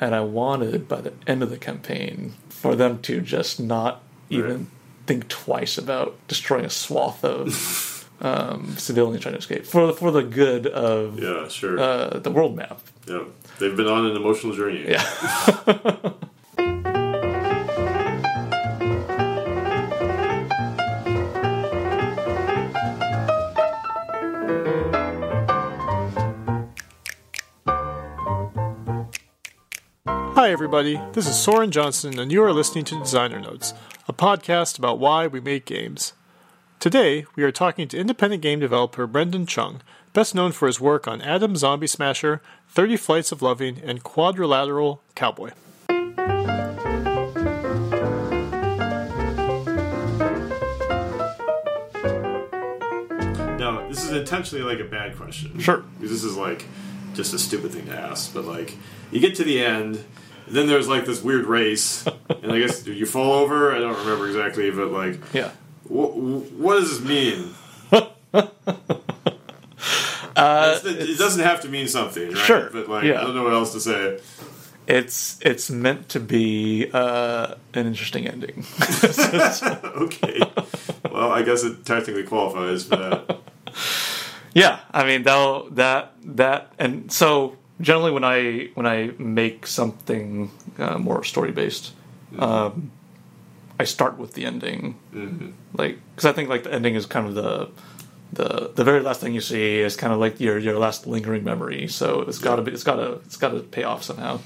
and I wanted by the end of the campaign for them to just not even Right. think twice about destroying a swath of um, civilians trying to escape for for the good of Yeah, sure. uh, the world map. yeah, they've been on an emotional journey. Yeah. Hi, everybody. This is Soren Johnson, and you are listening to Designer Notes, a podcast about why we make games. Today, we are talking to independent game developer Brendon Chung, best known for his work on Atom Zombie Smasher, 30 Flights of Loving, and Quadrilateral Cowboy. Now, this is intentionally like a bad question. Sure. Because this is like just a stupid thing to ask. But like, you get to the end, then there's like this weird race, and I guess you fall over. I don't remember exactly, but like, yeah. wh- what does this mean? Uh, it doesn't have to mean something, right? Sure, But like, yeah. I don't know what else to say. It's it's meant to be uh, an interesting ending. okay. well, I guess it technically qualifies for that. Yeah, I mean that that that and so generally when I when I make something uh, more story based, um, I start with the ending, Mhm. like because I think like the ending is kind of the the the very last thing you see is kind of like your your last lingering memory. So it's got to be it's got to it's got to pay off somehow.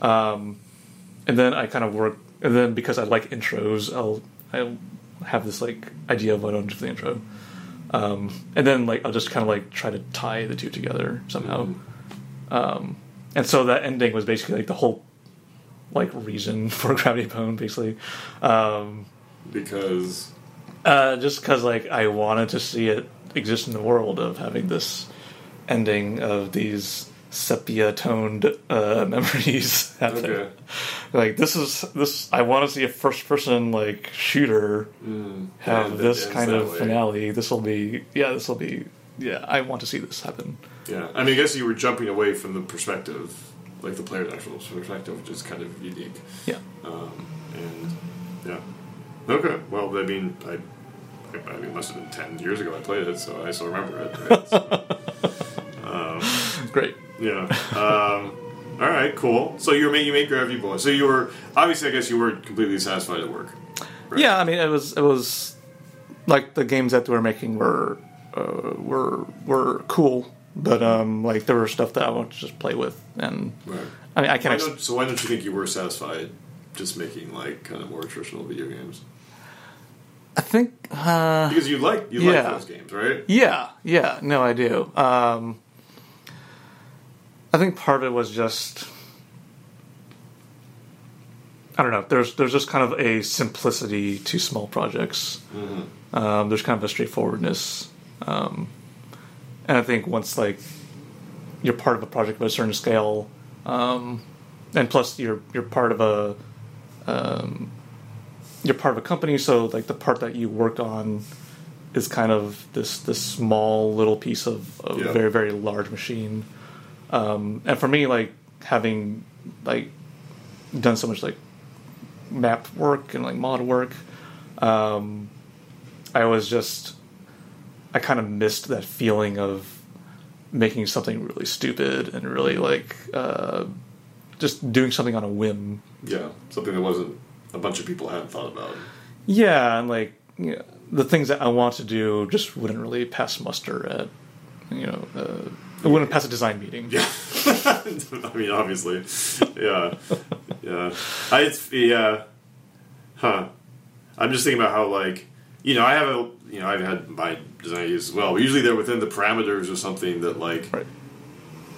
Um, and then I kind of work, and then because I like intros, I'll I'll have this like idea of what I'm doing for the intro. Um, and then like I'll just kind of like try to tie the two together somehow. Um, and so that ending was basically like the whole like reason for Gravity Bone, basically. Um, Because uh, just because like I wanted to see it exist in the world of having this ending of these sepia toned uh, memories happen. Okay. Like this is this I want to see a first person like shooter mm, have this kind of way. finale. This will be yeah. This will be yeah. I want to see this happen. Yeah, I mean, I guess you were jumping away from the perspective, like the player's actual perspective, which is kind of unique. Yeah. Um, and yeah, okay. Well, I mean, I, I, I mean, it must have been ten years ago I played it, so I still remember it. Right? So, um, Great. yeah. Um, all right. Cool. So you made you made Gravity Bone. So you were obviously, I guess, you weren't completely satisfied at work. Right. Yeah, I mean, it was it was like the games that we were making were uh, were were cool, but um, like there were stuff that I wanted to just play with, and Right. I mean, I Why can. Ex- don't, so why don't you think you were satisfied just making like kind of more traditional video games? I think. Uh, Because you like you Yeah. like those games, right? yeah, yeah. No, I do. Um, I think part of it was just. I don't know. There's there's just kind of a simplicity to small projects. Um, there's kind of a straightforwardness, um, and I think once like you're part of a project of a certain scale, um, and plus you're you're part of a um, you're part of a company, so like the part that you work on is kind of this this small little piece of a Yeah. very very large machine. Um, and for me, like having like done so much like map work and like mod work, um, I was just I kind of missed that feeling of making something really stupid and really like uh, just doing something on a whim. Yeah, something that wasn't a bunch of people hadn't thought about. Yeah, and like you know, the things that I want to do just wouldn't really pass muster at you know uh, it wouldn't pass a design meeting. Yeah, I mean, obviously, yeah, yeah. I yeah, huh. I'm just thinking about how like you know I have a you know I've had my design ideas as well. But usually they're within the parameters of something that like Right.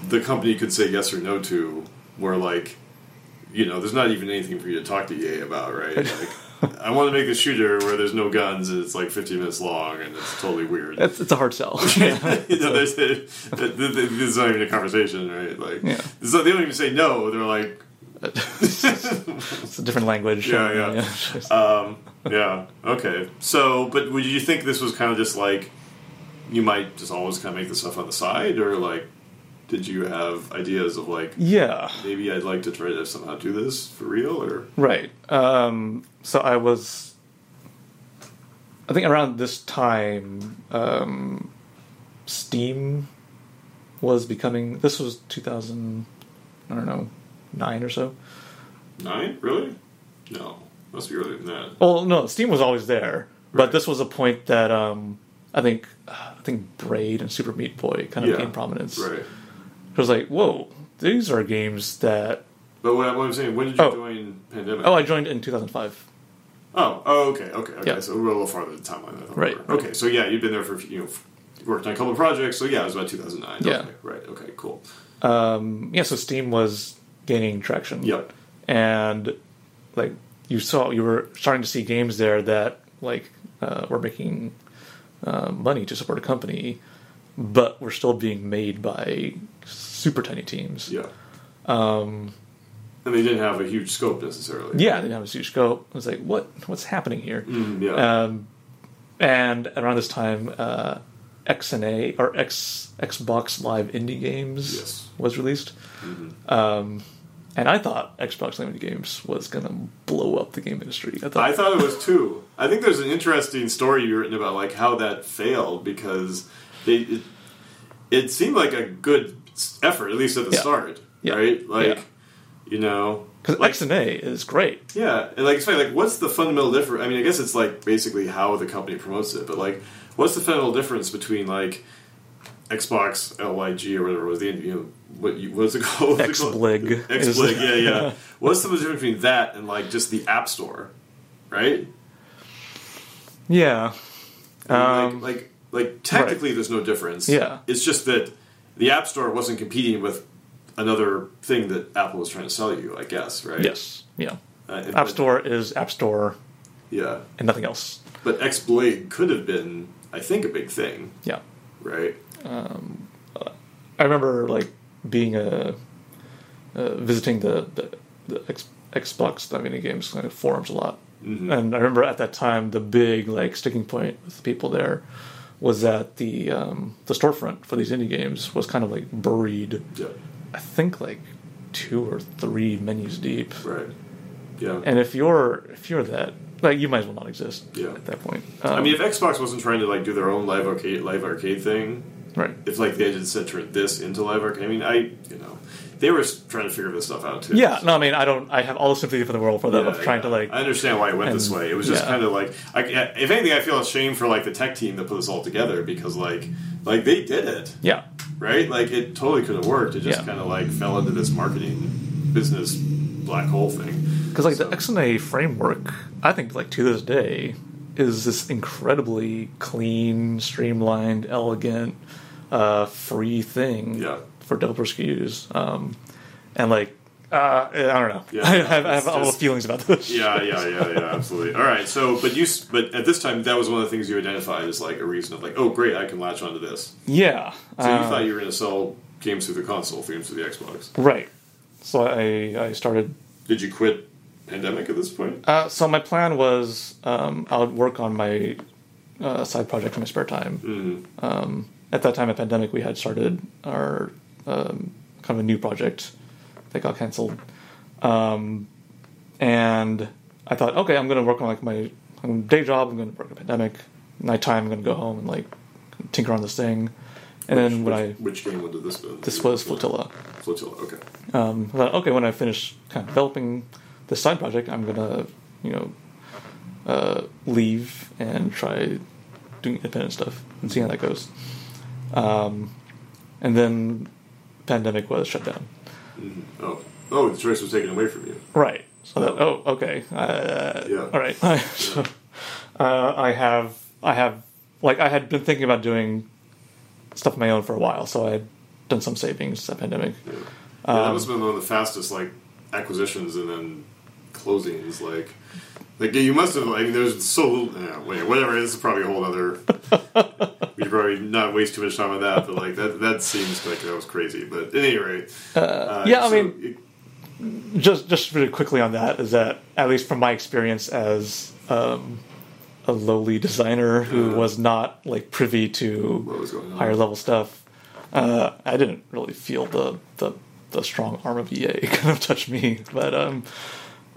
the company could say yes or no to. Where like you know there's not even anything for you to talk to EA about, right? Like I want to make this shooter where there's no guns and it's like 15 minutes long and it's totally weird. It's, it's a hard sell. you know, there's, there's, there's not even a conversation, right? Like, Yeah. so they don't even say no. They're like, it's a different language. Yeah, yeah. um, yeah, okay. So, but would you think this was kind of just like you might just always kind of make the stuff on the side, or like did you have ideas of like Yeah. maybe I'd like to try to somehow do this for real or Right. Um, so I was, I think around this time, um, Steam was becoming. This was 2000, I don't know, nine or so. nine? Really? No, must be earlier than that. Well, no, Steam was always there, but this was a point that um, I think uh, I think Braid and Super Meat Boy kind of Yeah. gained prominence. Right. It was like, whoa, these are games that. But what, what I'm saying, when did you Oh. join Pandemic? Oh, I joined in 2005. Oh, oh, okay, okay, okay. Yeah. So we're a little farther in the timeline than I thought. we Right, were. right. Okay, so yeah, you've been there for you know worked on a couple of projects. So yeah, it was about 2009. Yeah. Okay, right. Okay. Cool. Um, yeah, so Steam was gaining traction. Yep. and like you saw you were starting to see games there that like uh, were making uh, money to support a company but were still being made by super tiny teams Yeah. Um. And they didn't have a huge scope necessarily. yeah they didn't have a huge scope it was like what what's happening here Mm, yeah. um, and around this time uh, xna or x xbox live indie games Yes. was released um, and i thought xbox live games was going to blow up the game industry i thought I thought it was too. I think there's an interesting story you've written about like how that failed because they it, it seemed like a good effort at least at the Yeah. start, Yeah. right? Like Yeah. you know, Because like, XNA is great. yeah, and like it's funny, like what's the fundamental difference? I mean, I guess it's like basically how the company promotes it, but like what's the fundamental difference between like Xbox LYG or whatever it was the you know what you called? What's it called? Xblig. Xblig, yeah, yeah. What's the difference between that and like just the App Store, right? Yeah. I mean, Um, like, like, like technically, there's no difference. Yeah. it's just that the App Store wasn't competing with another thing that Apple was trying to sell you. I guess, right? Yes. Yeah. Uh, App but- Store is App Store Yeah, and nothing else. but Xblig could have been, I think, a big thing, Yeah. right? I remember like being a uh, visiting the the, the X, Xbox I mean games kind of forums a lot, Mm-hmm. and I remember at that time the big like sticking point with the people there was that the um, the storefront for these indie games was kind of like buried. Yeah, I think like two or three menus deep. right. Yeah. And if you're if you're that, like you might as well not exist Yeah. at that point. I Um, mean, if Xbox wasn't trying to like do their own live arcade, live arcade thing, right? if like they said turn this into live arcade, I mean, I you know, they were trying to figure this stuff out too. Yeah, no, I mean, I don't. I have all the sympathy for the world for them Yeah, of trying to like. I understand why it went this way. It was just yeah. kind of like, I, if anything, I feel ashamed for like the tech team that put this all together because like, like they did it Yeah, right. Like it totally could have worked. It just Yeah. kind of like fell into this marketing business black hole thing. because like So- the XNA framework, I think like to this day is this incredibly clean, streamlined, elegant, uh, free thing Yeah. for developers to use. Um, and like, uh, I don't know. Yeah, I have, I have all the just- feelings about this. Yeah, yeah, yeah, yeah, absolutely. All right, so but you, but at this time, that was one of the things you identified as like a reason of like, oh, great, I can latch onto this. Yeah. So you uh, thought you were going to sell games through the console, games through the Xbox. right. So I I started Did you quit Pandemic at this point? Uh, so my plan was um, I would work on my uh, side project in my spare time. Mm-hmm. Um, at that time, at pandemic, we had started our um, kind of a new project that got canceled, um, and I thought, okay, I'm going to work on like my day job. I'm going to work at pandemic. Nighttime, I'm going to go home and like tinker on this thing. And then when I which, which game did this? Been? this was Flotilla. Flotilla. Okay. Um, I thought, okay, when I finish kind of developing this side project, I'm gonna, you know, uh, leave and try doing independent stuff and see how that goes. Um, and then pandemic was shut down. Oh, oh, the choice was taken away from you. Right. So that, oh, okay. Uh, Yeah. All right. so, uh, I have, I have, like, I had been thinking about doing stuff of my own for a while, so I had done some savings at pandemic. Yeah, Um, that must have been one of the fastest like acquisitions and then closings. Like, like you must have. I mean, there's so. Yeah, wait, whatever. This is probably a whole other. we should probably not waste too much time on that. But like that, that seems like that was crazy. But at any rate, uh, yeah, I mean- it- just just really quickly on that is that at least from my experience as um, a lowly designer who Uh-huh. was not like privy to what was going on? higher level stuff uh, I didn't really feel the, the the strong arm of EA kind of touch me, but um,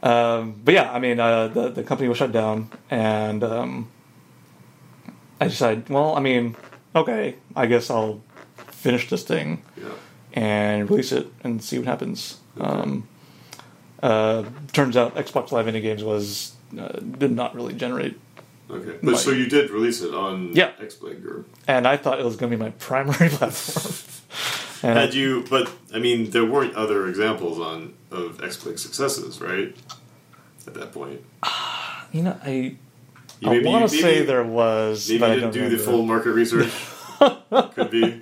um, but yeah, I mean, uh, the the company was shut down, and um, I decided, well, I mean, okay, I guess I'll finish this thing Yeah. and release it and see what happens. Um, uh, turns out Xbox Live Indie Games was uh, did not really generate, Okay. But so you did release it on Yeah. Or and I thought it was going to be my primary platform. And had you but I mean there weren't other examples on of Xblig successes, right? At that point. you know, I You I maybe- want to maybe- say there was, Maybe but I didn't don't do the remember. full market research. Could be.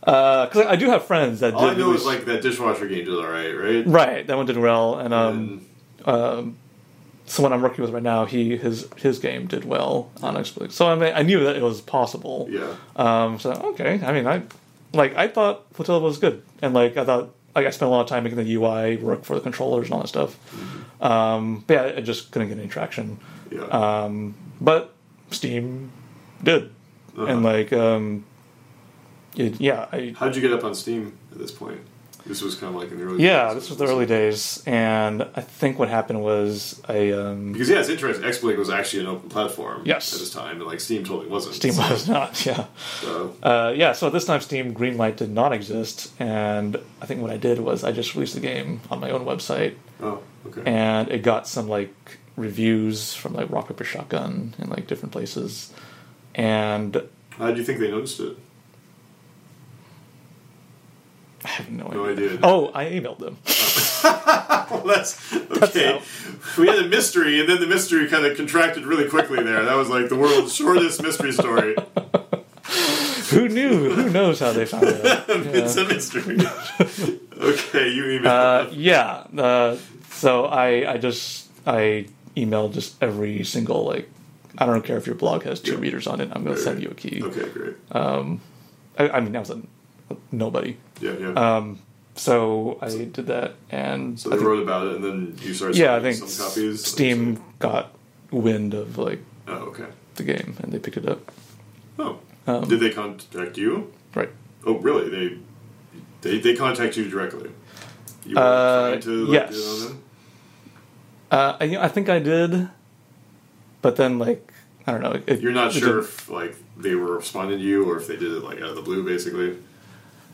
Because I do have friends that All I did know is like that dishwasher game did alright, right? right that one did well, and um, And- someone I'm working with right now, he his his game did well on Xbox. So I mean, I knew that it was possible. yeah. Um, so okay, I mean, I like I thought Flotilla was good, and like I thought like I spent a lot of time making the UI work for the controllers and all that stuff. Um, but yeah, I just couldn't get any traction. Yeah. Um, but Steam did, Uh-huh. and like um, it, yeah, I How'd you get up on Steam at this point? This was kind of like in the early yeah, days. this was the early days, and I think what happened was I um, Because yeah, it's interesting. Xblig was actually an open platform Yes. at this time, and like Steam totally wasn't. Steam So, was not, yeah. so, Uh, yeah, so at this time, Steam Greenlight did not exist, and I think what I did was I just released the game on my own website, oh, okay. and it got some like reviews from like Rock Paper Shotgun and like different places, and How do you think they noticed it? I have no, No idea. idea. Oh, I emailed them. Well, that's okay. That's we had a mystery, and then the mystery kind of contracted really quickly. There, that was like the world's shortest mystery story. Who knew? Who knows how they found out? It's a mystery. okay, you emailed. Uh, yeah. Uh, so I, I just I emailed just every single like I don't care if your blog has two Yeah. readers on it. I'm going to send you a key. okay, great. I, I mean, that was a, nobody. Yeah, yeah. Um, so I did that, and so I they think- wrote about it, and then you started. yeah, I think some copies. Steam got wind of like Oh, okay. the game, and they picked it up. Oh, Um, did they contact you? Right. Oh, really? They they they contact you directly. You were Uh, trying to like, yes. get on them? Uh, I, I think I did, but then like I don't know. It, You're not sure if like they were responding to you or if they did it like out of the blue, basically.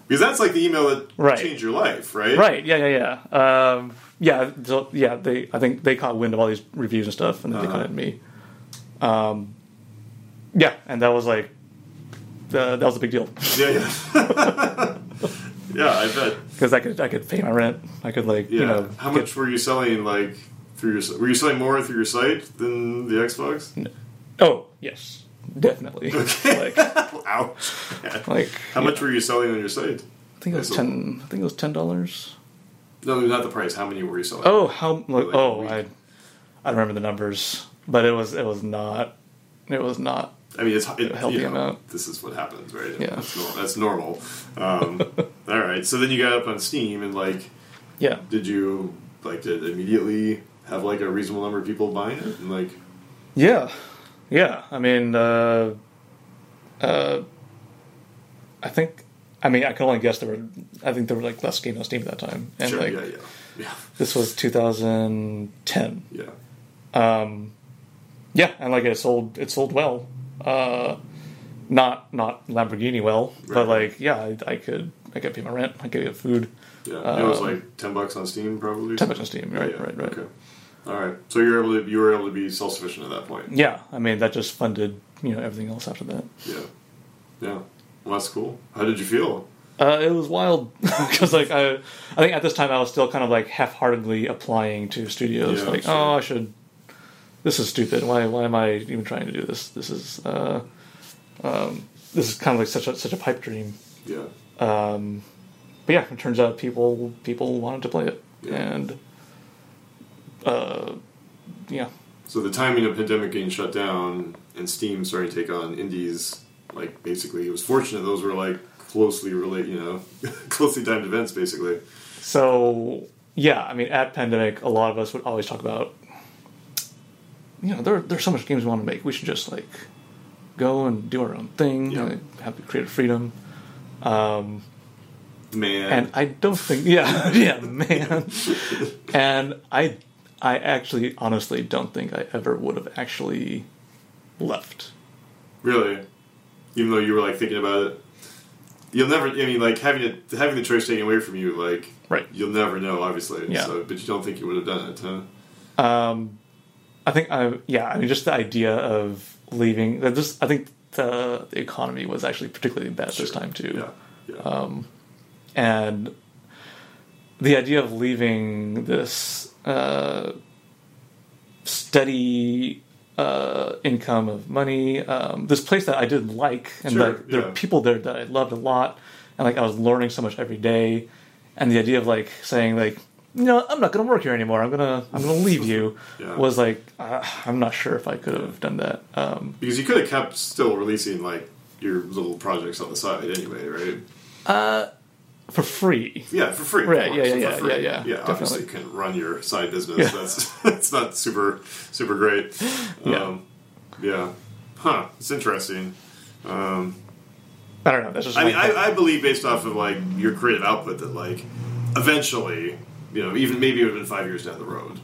Because that's like the email that Right. changed your life, right? Right. Yeah. Yeah. Yeah. Um, yeah. So, yeah. They. I think they caught wind of all these reviews and stuff, and then they Uh-huh. contacted me. Um, yeah, and that was like, uh, that was a big deal Yeah, yeah. yeah, I bet. because I could I could pay my rent. I could like Yeah. you know How get- much were you selling like through your? Were you selling more through your site than the Xbox? Oh yes, definitely. like Ouch. Yeah. like How much were you selling on your site? I think it was ten. I think it was ten dollars. No, not the price. How many were you selling? Oh how like, Like oh. I I don't remember the numbers, but it was it was not it was not I mean, it's it, A healthy you know, amount. This is what happens, right? Yeah. that's, nor- that's normal. Um, all right, so then you got up on Steam, and like, yeah did you like did immediately have like a reasonable number of people buying it? And like, Yeah, yeah. I mean, uh, uh, I think. I mean, I can only guess there were. I think there were like less games on Steam at that time, and sure, like yeah, yeah, yeah, this was 2010. yeah. Um, yeah, and like it sold. It sold well. Uh, not not Lamborghini well, but like yeah, I, I could I could pay my rent. I could get food. Yeah, it was Um, like ten bucks on Steam, probably. Ten bucks on Steam. Right, Yeah, right, right. Okay. All right. So you're able to you were able to be self sufficient at that point. Yeah, I mean that just funded you know everything else after that. Yeah. Yeah. Well, that's cool. How did you feel? Uh, it was wild because like I, I think at this time I was still kind of like half-heartedly applying to studios. Yeah, like, sure. oh, I should. This is stupid. Why? Why am I even trying to do this? This is. Uh, um, this is kind of like such a such a pipe dream. Yeah. Um, but yeah, it turns out people people wanted to play it, Yeah. and uh, yeah, So the timing of pandemic getting shut down and Steam starting to take on indies, like basically, it was fortunate those were like closely related, you know, closely timed events, basically. So yeah, I mean, at pandemic, a lot of us would always talk about, you know, there there's so much games we want to make. We should just like go and do our own thing, Yeah. uh, have the creative freedom. Um, Man. and I don't think, yeah, yeah, man. and I, I actually, honestly, don't think I ever would have actually left. Really? Even though you were like thinking about it? You'll never I mean like having it having the choice taken away from you, like Right. you'll never know, obviously. Yeah. So but you don't think you would have done it, huh? Um, I think I, yeah, I mean, just the idea of leaving. That just, I think the, the economy was actually particularly bad at this time too. Yeah. Yeah. Um, and the idea of leaving this uh, steady uh, income of money, um, this place that I did like, and Sure, like there yeah. are people there that I loved a lot, and like I was learning so much every day, and the idea of like saying like, you know, I'm not going to work here anymore. I'm gonna I'm gonna leave you Yeah. was like uh, I'm not sure if I could have done that. Um, because you could have kept still releasing like your little projects on the side anyway, right? For free. Yeah, for free. Right, yeah, yeah, yeah, yeah, yeah, Yeah, obviously you can run your side business. Yeah. That's that's not super super great. Yeah. Um, yeah. Huh. It's interesting. Um, I don't know. That's just I mean, I, I believe based off of like your creative output that like eventually, you know, even maybe it would have been five years down the road.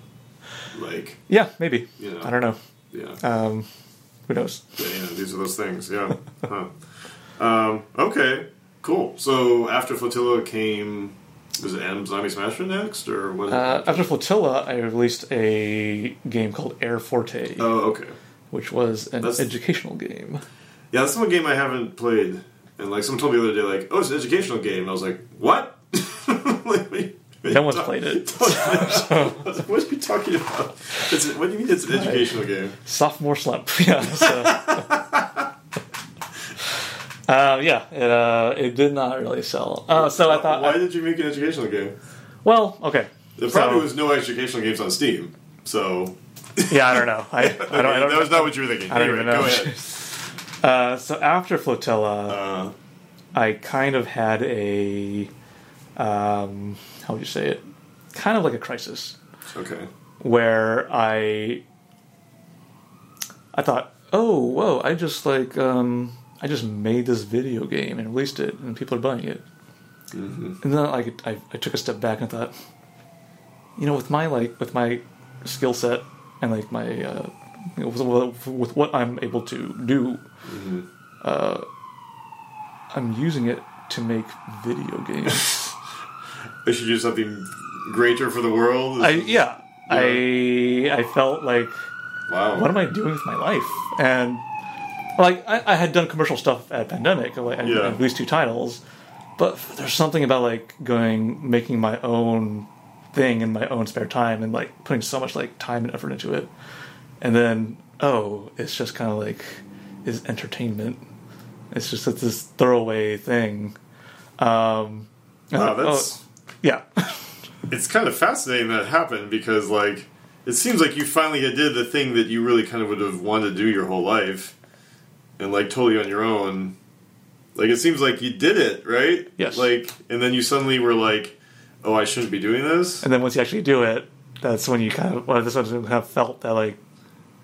Like, yeah, maybe. You know. I don't know. yeah, Um, who knows? yeah, know, these are those things. Yeah. huh. Um, okay. Cool. So after Flotilla came, was it Atom Zombie Smasher next, or what? Uh, after Flotilla, I released a game called Air Forte, oh, okay. which was an That's- educational game. Yeah, that's one game I haven't played. And like someone told me the other day, like, oh, it's an educational game. And I was like, what? like, No one's played it. Like, what are you talking about? It's, what do you mean it's an educational game? Sophomore slump. Yeah. So. Uh, yeah, it, uh, it did not really sell. Uh, so I thought, Why did you make an educational game? well, okay. The problem So- was no educational games on Steam. So Yeah, I don't know. I, I don't. I don't that was not what you were thinking. I don't anyway, even know. go ahead. Uh, so after Flotilla, Uh, I kind of had a, um, how would you say it? Kind of like a crisis. okay. where I I thought, oh, whoa, I just like um, I just made this video game and released it, and people are buying it. Mm-hmm. And then like I, I took a step back and thought, you know, with my like with my skill set and like my uh, you know, with, with what I'm able to do, Mm-hmm. uh, I'm using it to make video games. They should do something greater for the world. I yeah. I I felt like wow. what am I doing with my life? And like I, I had done commercial stuff at Pandemic, like, and, Yeah. and these two titles, but there's something about like going making my own thing in my own spare time and like putting so much like time and effort into it, and then oh, it's just kind of like is entertainment. It's just it's this throwaway thing. Um, Wow, oh, that's yeah. it's kind of fascinating that happened because like it seems like you finally did the thing that you really kind of would have wanted to do your whole life and like totally on your own like it seems like you did it right Yes. like and then you suddenly were like oh i shouldn't be doing this And then once you actually do it, that's when you kind of well, this one of felt that like,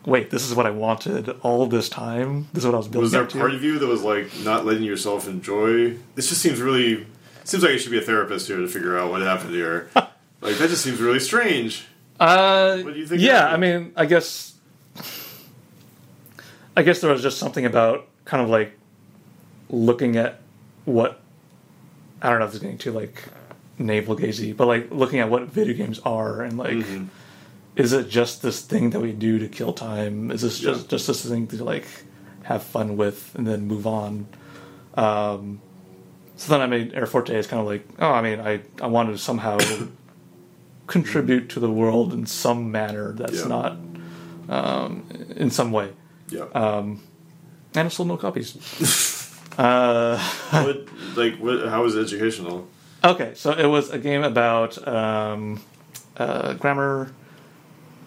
wait, this is what I wanted all this time. This is what I was building was there up to. part of you that was like not letting yourself enjoy this just seems really seems like I should be a therapist here to figure out what happened here like that just seems really strange Uh, What do you think Yeah. I mean, I guess, I guess there was just something about kind of like looking at what I don't know if it's getting too like navel gazy, but like looking at what video games are and like. Mm-hmm. Is it just this thing that we do to kill time? Is this Yeah. just just this thing to like have fun with and then move on? Um, so then I made Air Forte is kind of like, oh, I mean, I, I wanted to somehow contribute to the world in some manner that's Yeah. not um, in some way. Yeah Um, And I sold no copies. uh, what, like what how was it educational okay, so it was a game about um, uh, grammar,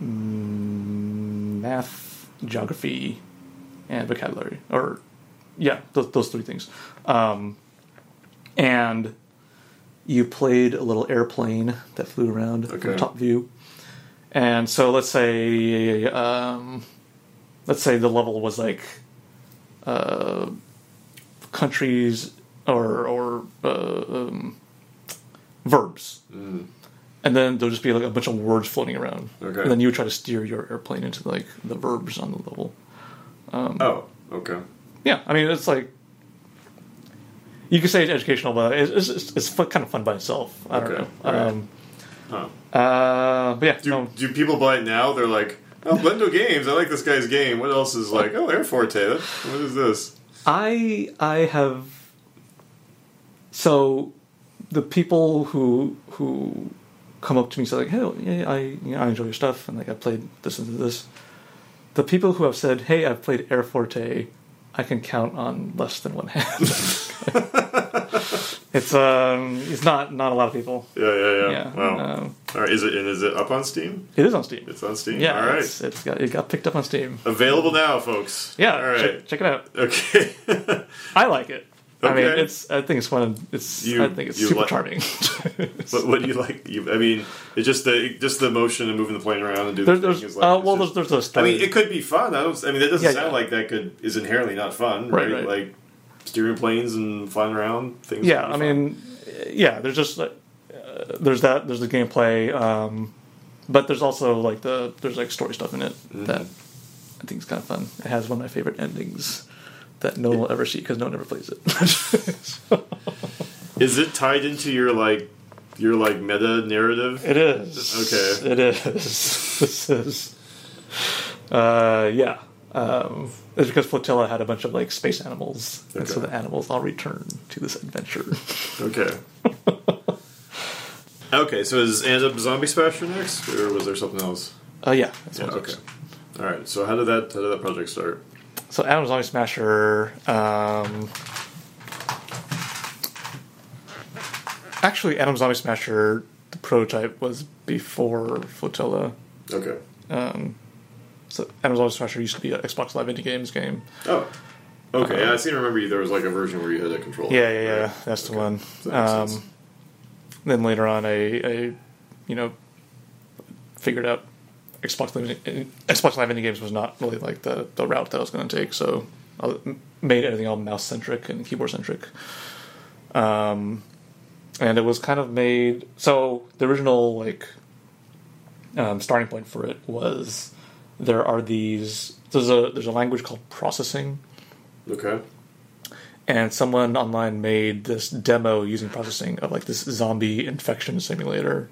mm, math, geography, and vocabulary. Or, yeah, those, those three things. Um, and you played a little airplane that flew around from top view. And so let's say, um, let's say the level was like uh, countries or or uh, um, verbs, and then there'll just be like a bunch of words floating around, Okay. and then you would try to steer your airplane into like the verbs on the level. Oh, okay. Yeah, I mean it's like you could say it's educational, but it's it's, it's, fun, kind of fun by itself. I don't Okay, know. Um, Huh. uh, but yeah, Do, no, do people buy it now? They're like, oh, Blendo Games. I like this guy's game. What else is like? Oh, Air Forte. What is this? I I have so the people who who come up to me and say like, "Hey, yeah, I you know, I enjoy your stuff and like I played this and this." The people who have said, "Hey, I've played Air Forte," I can count on less than one hand. it's um, it's not not a lot of people. Yeah, yeah, yeah. Yeah, Wow. um, All right. Is it and is it up on Steam? it is on Steam. It's on Steam. Yeah, All right. it's, it's got it got picked up on Steam. Available now, folks. Yeah, All right. check, check it out. Okay. I like it. I mean, Okay. it's. I think it's fun. and It's. You- I think it's super like- charming. but what do you like? You, I mean, it's just the just the motion of moving the plane around and doing There, the there's. thing is like, uh, well, just- there's there's I mean, it could be fun. I, don't, I mean, that doesn't Yeah, sound yeah. like that could is inherently not fun, Right, right? right. Like steering planes and flying around things. yeah, I mean, yeah. There's just like, there's that. There's the gameplay, um, but there's also like the there's like story stuff in it Mm-hmm. that I think is kind of fun. It has one of my favorite endings that no one will ever see because no one ever plays it. is it tied into your like your like meta narrative? it is Okay. It is. this is. Uh, yeah. Um, it's because Flotilla had a bunch of like space animals, and so the animals all return to this adventure. Okay. okay, so is Atom Zombie Smasher next, or was there something else? Uh, yeah. That's Yeah. Okay. All right. So how did that how did that project start? So Atom Zombie Smasher. Um, actually, Atom Zombie Smasher, the prototype was before Flotilla. Okay. So Atom Zombie Smasher used to be an Xbox Live Indie Games game. Oh. Okay. yeah, I seem to remember you, there was like a version where you had a controller. Yeah, yeah, yeah. Right. That's the Okay. one. So that makes Um, sense. Then later on, I, I, you know, figured out Xbox Live, Xbox Live Indie Games was not really like the, the route that I was going to take. So I made everything all mouse centric and keyboard centric. Um, and it was kind of made so the original like um, starting point for it was there are these there's a there's a language called processing Okay. And someone online made this demo using processing of like this zombie infection simulator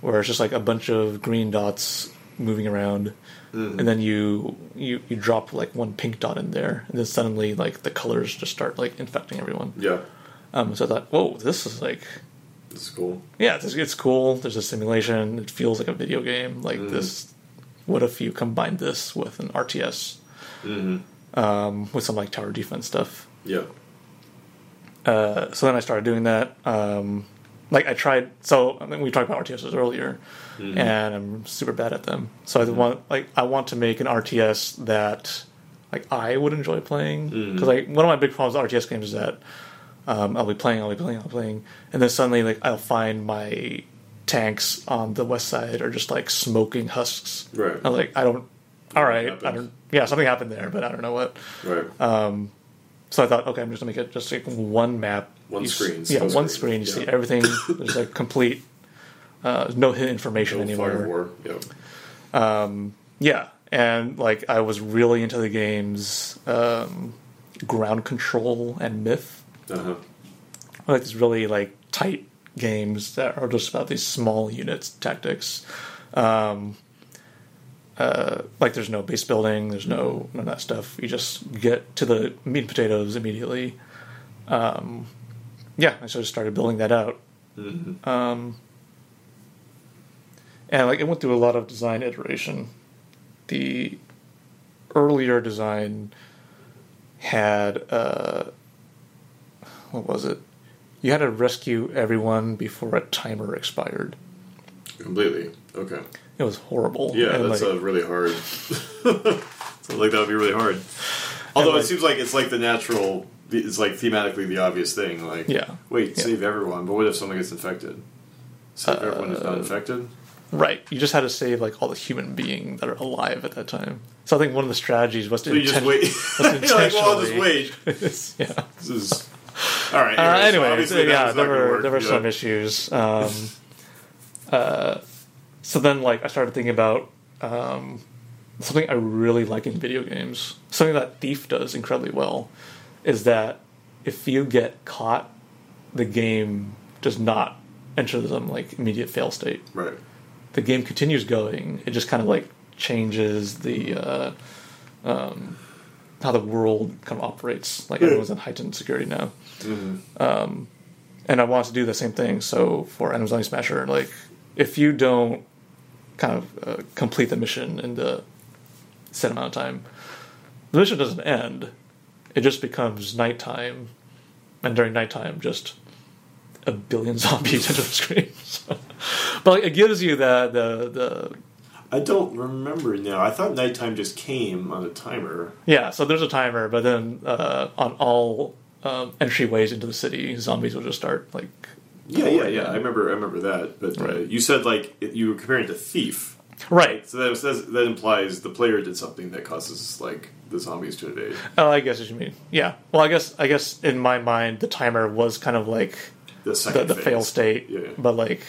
where it's just like a bunch of green dots moving around. And then you, you you drop like one pink dot in there and then suddenly like the colors just start like infecting everyone. Yeah. um, so i thought whoa this is like That's cool. yeah it's, it's cool. There's a simulation. It feels like a video game. Like this what if you combine this with an rts um, with some like tower defense stuff Yeah. uh, so then I started doing that. Um, like I tried. So I mean, we talked about RTSs earlier, and I'm super bad at them. So I want like I want to make an RTS that like I would enjoy playing because like one of my big problems with RTS games is that um, I'll be playing, I'll be playing, I'll be playing, and then suddenly like I'll find my tanks on the west side are just like smoking husks. Right. I'm like I don't. All right, I don't. Yeah, something happened there, but I don't know what. Right. So I thought, okay, I'm just gonna make it just like one map, One You s- screen, yeah, one screen, screen. You see yeah. everything. There's like complete, uh, no hidden information No anymore. Fire War. Yeah. Yeah, and like I was really into the games, um, ground control and myth. Uh huh. Like these really like tight games that are just about these small units tactics. Um, uh, like there's no base building, there's no none of that stuff. You just get to the meat and potatoes immediately. Um, yeah, I sort of started building that out. Um, and like it went through a lot of design iteration. The earlier design had uh, what was it? You had to rescue everyone before a timer expired. Completely. Okay. It was horrible. Yeah, And, that's like, a really hard. Sounds like that would be really hard. Although like- it seems like it's like the natural. It's like thematically the obvious thing. Like, Yeah. wait, Yeah. save everyone, but what if someone gets infected? Save everyone who's Uh, not infected. right. You just had to save like all the human being that are alive at that time. So I think one of the strategies was to So you just wait. was You're like, well, I'll just wait. yeah. This is All right. Uh, anyway, so anyway, obviously that yeah, there were there were Yeah. some issues. Um, uh, so then, like, I started thinking about um, something I really like in video games. Something that Thief does incredibly well is that if you get caught, the game does not enter the like immediate fail state. Right. The game continues going. It just kind of like changes the uh, um, how the world kind of operates. Like everyone's in heightened security now Um, and I want to do the same thing. So for Zombie Smasher, like if you don't kind of uh, complete the mission in the set amount of time, the mission doesn't end. It just becomes nighttime, and during nighttime, just a billion zombies enter the screen. So- but like, it gives you the the the I don't remember now. I thought nighttime just came on a timer. yeah. So there's a timer, but then uh, on all um, entryways into the city, zombies will just start like Yeah, yeah, yeah. I remember. I remember that. But uh, Right. you said like it, you were comparing it to Thief, right. so that says that implies the player did something that causes like the zombies to invade. Oh, I guess what you mean. Yeah. Well, I guess I guess in my mind the timer was kind of like The the, second the phase. fail state, Yeah. but like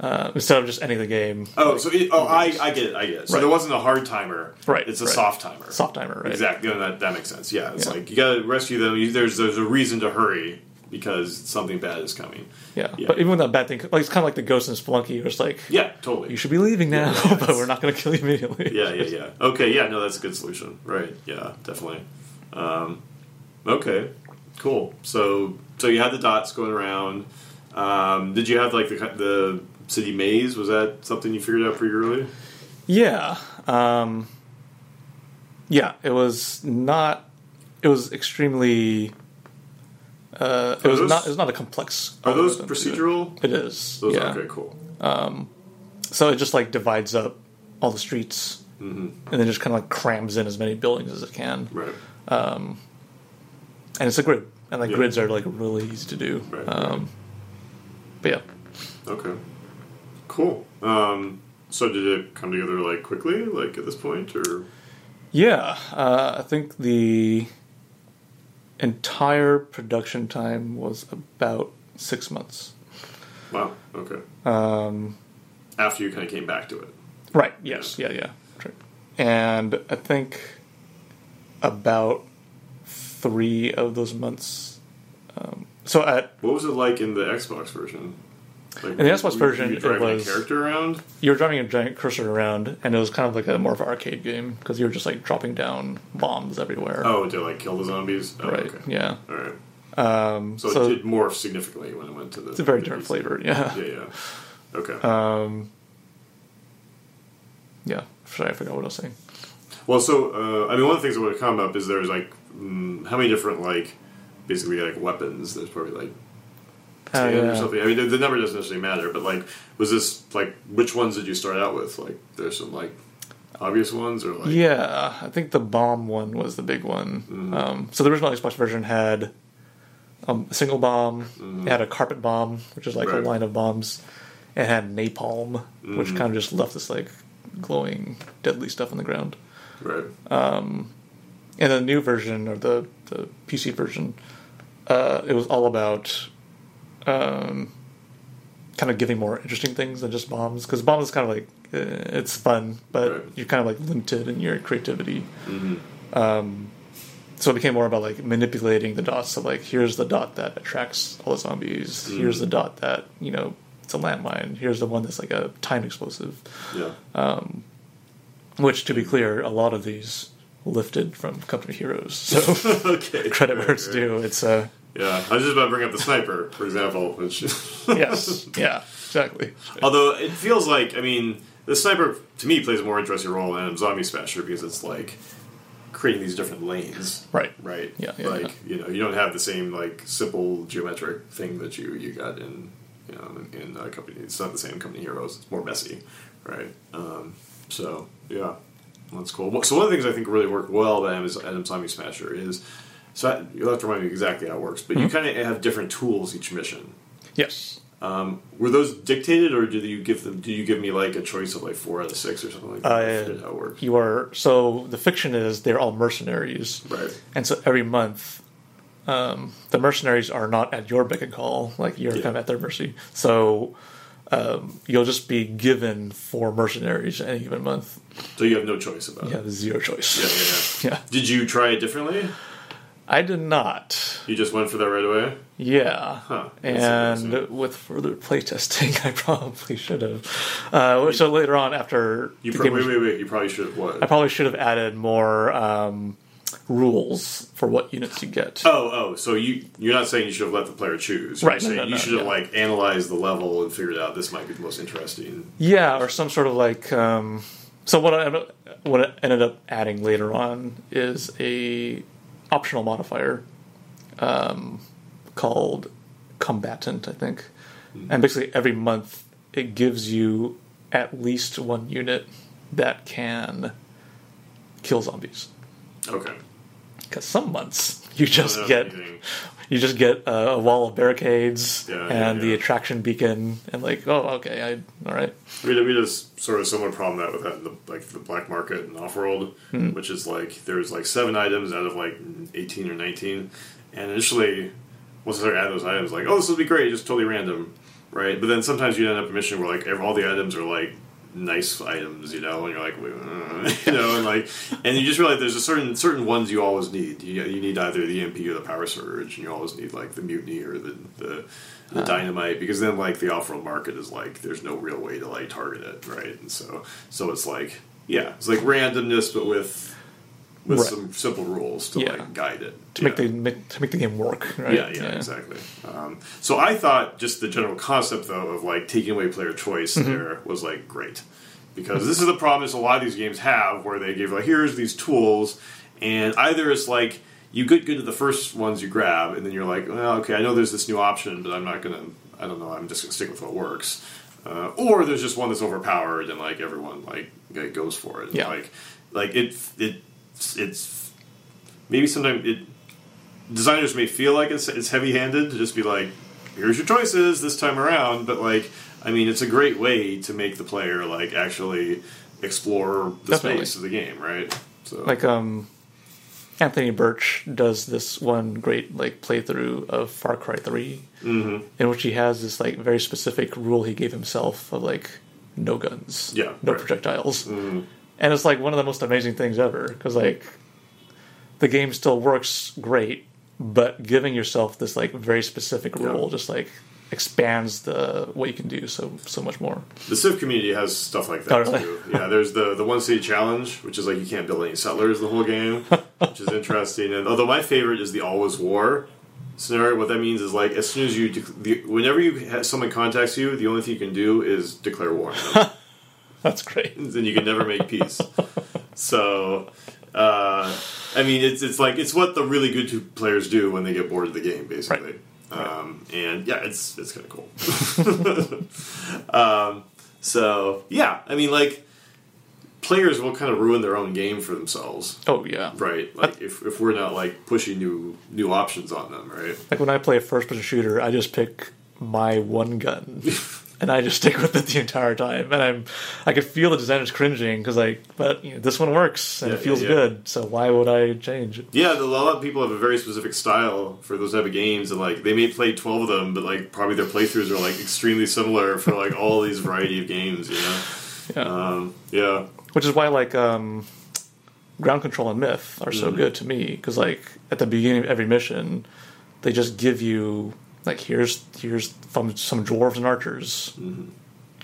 uh, instead of just ending the game, Oh, so it, oh, I, I get it. I get it. So Right. there wasn't a hard timer. Right, It's a right. soft timer. soft timer, right? Exactly. No, that that makes sense. Yeah. It's Yeah. like you got to rescue them. You, there's there's a reason to hurry because something bad is coming. Yeah. Yeah. But even when that bad thing, like it's kind of like the ghost in Spelunky, where it's like Yeah. Totally. you should be leaving now, yeah, but we're not going to kill you immediately. yeah, yeah, yeah. Okay, yeah, no, that's a good solution. Right, yeah, definitely. Um, okay, cool. So, so you had the dots going around. Um, did you have like the the city maze? Was that something you figured out pretty early? Yeah. Um, yeah. It was not. It was extremely. Uh, it Are was those- not. It was not a complex. Are those algorithm to it. procedural? It is. Those yeah. okay, cool. So it just like divides up all the streets, Mm-hmm. and then just kind of like crams in as many buildings as it can. Right. And it's a grid, and like Yeah. grids are like really easy to do. Right, um, But yeah, Okay. Cool. Um, so did it come together like quickly, like at this point, or yeah. Uh, I think the entire production time was about six months. wow? Okay. Um, After you kind of came back to it. right. Yes. Yeah. Yeah. And I think about three of those months. Um, so at What was it like in the Xbox version? Like, In the Xbox version, you it was- character around. you were driving a giant cursor around, and it was kind of like a more of an arcade game because you were just like dropping down bombs everywhere. Oh, to like kill the zombies. Oh, right. Okay. Yeah. All right. Um, So, so it did morph significantly when it went to the. it's a very different flavor. Yeah. Yeah, yeah. Okay. Um, yeah. Sorry, I forgot what I was saying. well, so uh, I mean, one of the things that would come up is there's like mm, how many different like basically like weapons. There's probably like Ten or something. I mean, the, the number doesn't necessarily matter, but like, was this like which ones did you start out with? Like, there's some like obvious ones or like Yeah, I think the bomb one was the big one. Mm-hmm. Um, so the original Xbox version had um, a single bomb. It had a carpet bomb, which is like Mm-hmm. Right. a line of bombs. and had napalm, which Mhm. kind of just left this like glowing, deadly stuff on the ground. right. Um, And the new version or the the PC version, uh, it was all about um, kind of giving more interesting things than just bombs. Because bombs is kind of like uh, it's fun, but Right. you're kind of like limited in your creativity. hmm So it became more about like manipulating the dots. So like, here's the dot that attracts all the zombies. Here's the dot that you know it's a landmine. Here's the one that's like a time explosive. Yeah. Um, Which, to be clear, a lot of these lifted from Company Heroes. So okay. credit Right, where it's right. due. It's uh, Yeah, I was just about to bring up the sniper, for example. Which, yes, yeah, exactly. although it feels like, I mean, the sniper to me plays a more interesting role in Atom Zombie Smasher because it's like creating these different lanes, Right. right? Yeah, yeah, like yeah. you know, you don't have the same like simple geometric thing that you you got in you know in, in a company. It's not the same company heroes. It's more messy, right? Um, so yeah, that's cool. So one of the things I think really worked well about Atom, Atom Zombie Smasher is. So I, you'll have to remind me exactly how it works, but you Mm-hmm. kind of have different tools each mission. Yes. Um, were those dictated, or did you give them? Do you give me like a choice of like four out of six or something like that? I Uh, forget how it works. You are so the fiction is they're all mercenaries, Right. and so every month um, the mercenaries are not at your beck and call. Like you're Yeah. kind of at their mercy. So um, you'll just be given four mercenaries any given month. So you have no choice about You it. have zero choice. Yeah, yeah, Yeah. yeah. Did you try it differently? I did not. You just went for that right away? Yeah. Huh, And with further playtesting, I probably should have. Uh, so later on, after You the pro- wait, was- wait, wait. You probably should have what? I probably should have added more um, rules for what units you get. Oh, oh, so you you're not saying you should have let the player choose. Right, You're no, saying no, you should have yeah. like analyzed the level and figured out this might be the most interesting. Yeah, or some sort of like. Um, so what I what I ended up adding later on is a optional modifier um, called combatant, I think, and basically every month it gives you at least one unit that can kill zombies. Okay. Because some months you just get you just get a, a wall of barricades Yeah, and yeah, the attraction beacon and like oh okay I all right We we s- sort of similar problem that with that in the like the black market and off world, Hmm. which is like there's like seven items out of like eighteen or nineteen, and initially once I started adding those items, like oh this will be great, just totally random, right? But then sometimes you end up in a mission where like all the items are like nice items, you know, and you're like, uh, you know, and like, and you just realize there's a certain certain ones you always need. You, you need either the EMP or the power surge, and you always need like the mutiny or the the, the dynamite because then like the off-world market is like there's no real way to like target it, right? And so so it's like yeah, it's like randomness, but with with Right. some simple rules to Yeah. like guide it to make the make, to make the game work right Yeah, yeah, exactly. Um, so I thought just the general concept though of like taking away player choice Mm-hmm. there was like great because this is the problem is a lot of these games have where they give like here's these tools and either it's like you get good at the first ones you grab and then you're like well okay I know there's this new option but I'm not gonna I don't know I'm just gonna stick with what works uh, or there's just one that's overpowered and like everyone like goes for it Yeah. like like it it it's maybe sometimes it designers may feel like it's it's heavy handed to just be like, here's your choices this time around, but like I mean it's a great way to make the player like actually explore the Definitely. space of the game, right? So like um Anthony Burch does this one great like playthrough of Far Cry 3 Mhm. in which he has this like very specific rule he gave himself of like no guns Yeah, no right. projectiles Mhm. And it's like one of the most amazing things ever because like the game still works great but giving yourself this like very specific Yeah. rule just like expands the what you can do so so much more the Civ community has stuff like that Oh, really? too. Yeah, there's the the one city challenge, which is like you can't build any settlers the whole game, which is interesting. And although my favorite is the always war scenario, what that means is like as soon as you dec- the, whenever you ha- someone contacts you, the only thing you can do is declare war. that's great then you can never make peace. So, uh, I mean, it's it's like it's what the really good two players do when they get bored of the game, basically. Um, and yeah, it's it's kind of cool. um, so yeah, I mean, like players will kind of ruin their own game for themselves, oh yeah right? Like if, if we're not like pushing new new options on them, right? Like when I play a first person shooter, I just pick my one gun and I just stick with it the entire time. And I'm I could feel the designers cringing because like, but you know, this one works and Yeah, it feels yeah, yeah. good. So why would I change it? Yeah, a lot of people have a very specific style for those type of games, and like they may play twelve of them, but like probably their playthroughs are like extremely similar for like all these variety of games. You know, Yeah. um, yeah, Which is why like um, ground control and myth are so Mhm. good to me because like at the beginning of every mission, they just give you like here's here's some some dwarves and archers,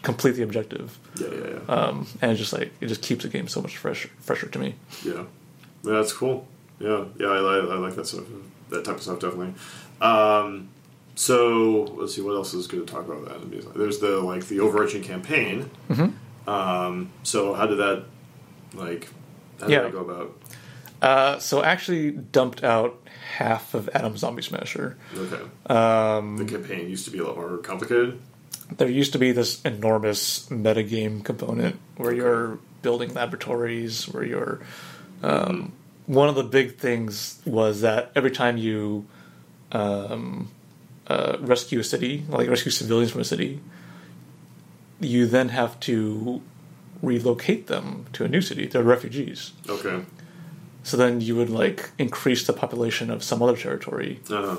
completely objective, yeah, yeah, yeah. um, and it's just like it just keeps the game so much fresher fresher to me. yeah. Yeah, that's cool. Yeah, yeah, I, I, I like that stuff, that type of stuff definitely. Um, so let's see what else is good to talk about that. There's the like the overarching campaign. Mm-hmm. Um, so how did that like? How did Yeah. that go about? Uh, so I actually dumped out half of Atom Zombie Smasher. Okay, Um, the campaign used to be a lot more complicated. there used to be this enormous metagame component where you're building laboratories, where you're. Um, One of the big things was that every time you um, uh, rescue a city, like rescue civilians from a city, you then have to relocate them to a new city. They're refugees. Okay. So then you would like increase the population of some other territory, Uh,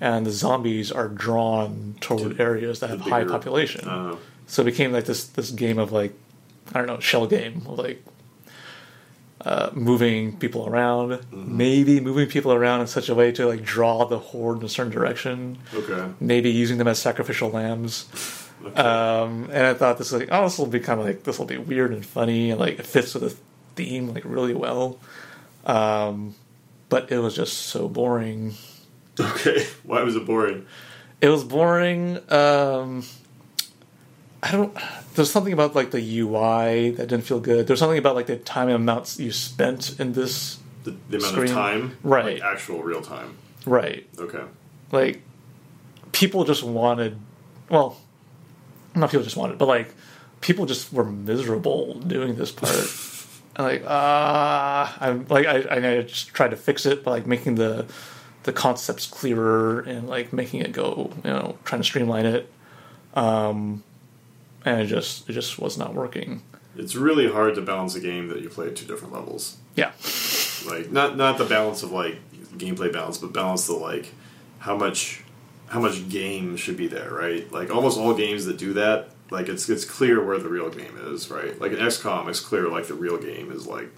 and the zombies are drawn toward areas that have high population. uh, So it became like this this game of like I don't know shell game of like uh, moving people around, Mm-hmm. maybe moving people around in such a way to like draw the horde in a certain direction, okay. maybe using them as sacrificial lambs. okay. Um, and I thought this was like oh this will be kind of like this will be weird and funny and like it fits with the theme like really well. Um, but it was just so boring. okay. Why was it boring? It was boring. Um, I don't. There's something about like the UI that didn't feel good. There's something about like the time and amounts you spent in this. The, the amount Screen. of time, Right. Like actual real time. Right. Okay. Like people just wanted. Well, not people just wanted, but like people just were miserable doing this part. and like ah, I'm like I, I just tried to fix it by like making the the concepts clearer and like making it go, you know, trying to streamline it. Um, and it just it just was not working. It's really hard to balance a game that you play at two different levels. Yeah, Like not not the balance of like gameplay balance, but balance the like how much how much game should be there, right? Like almost all games that do that, like it's it's clear where the real game is, right? Like in XCOM, it's clear like the real game is like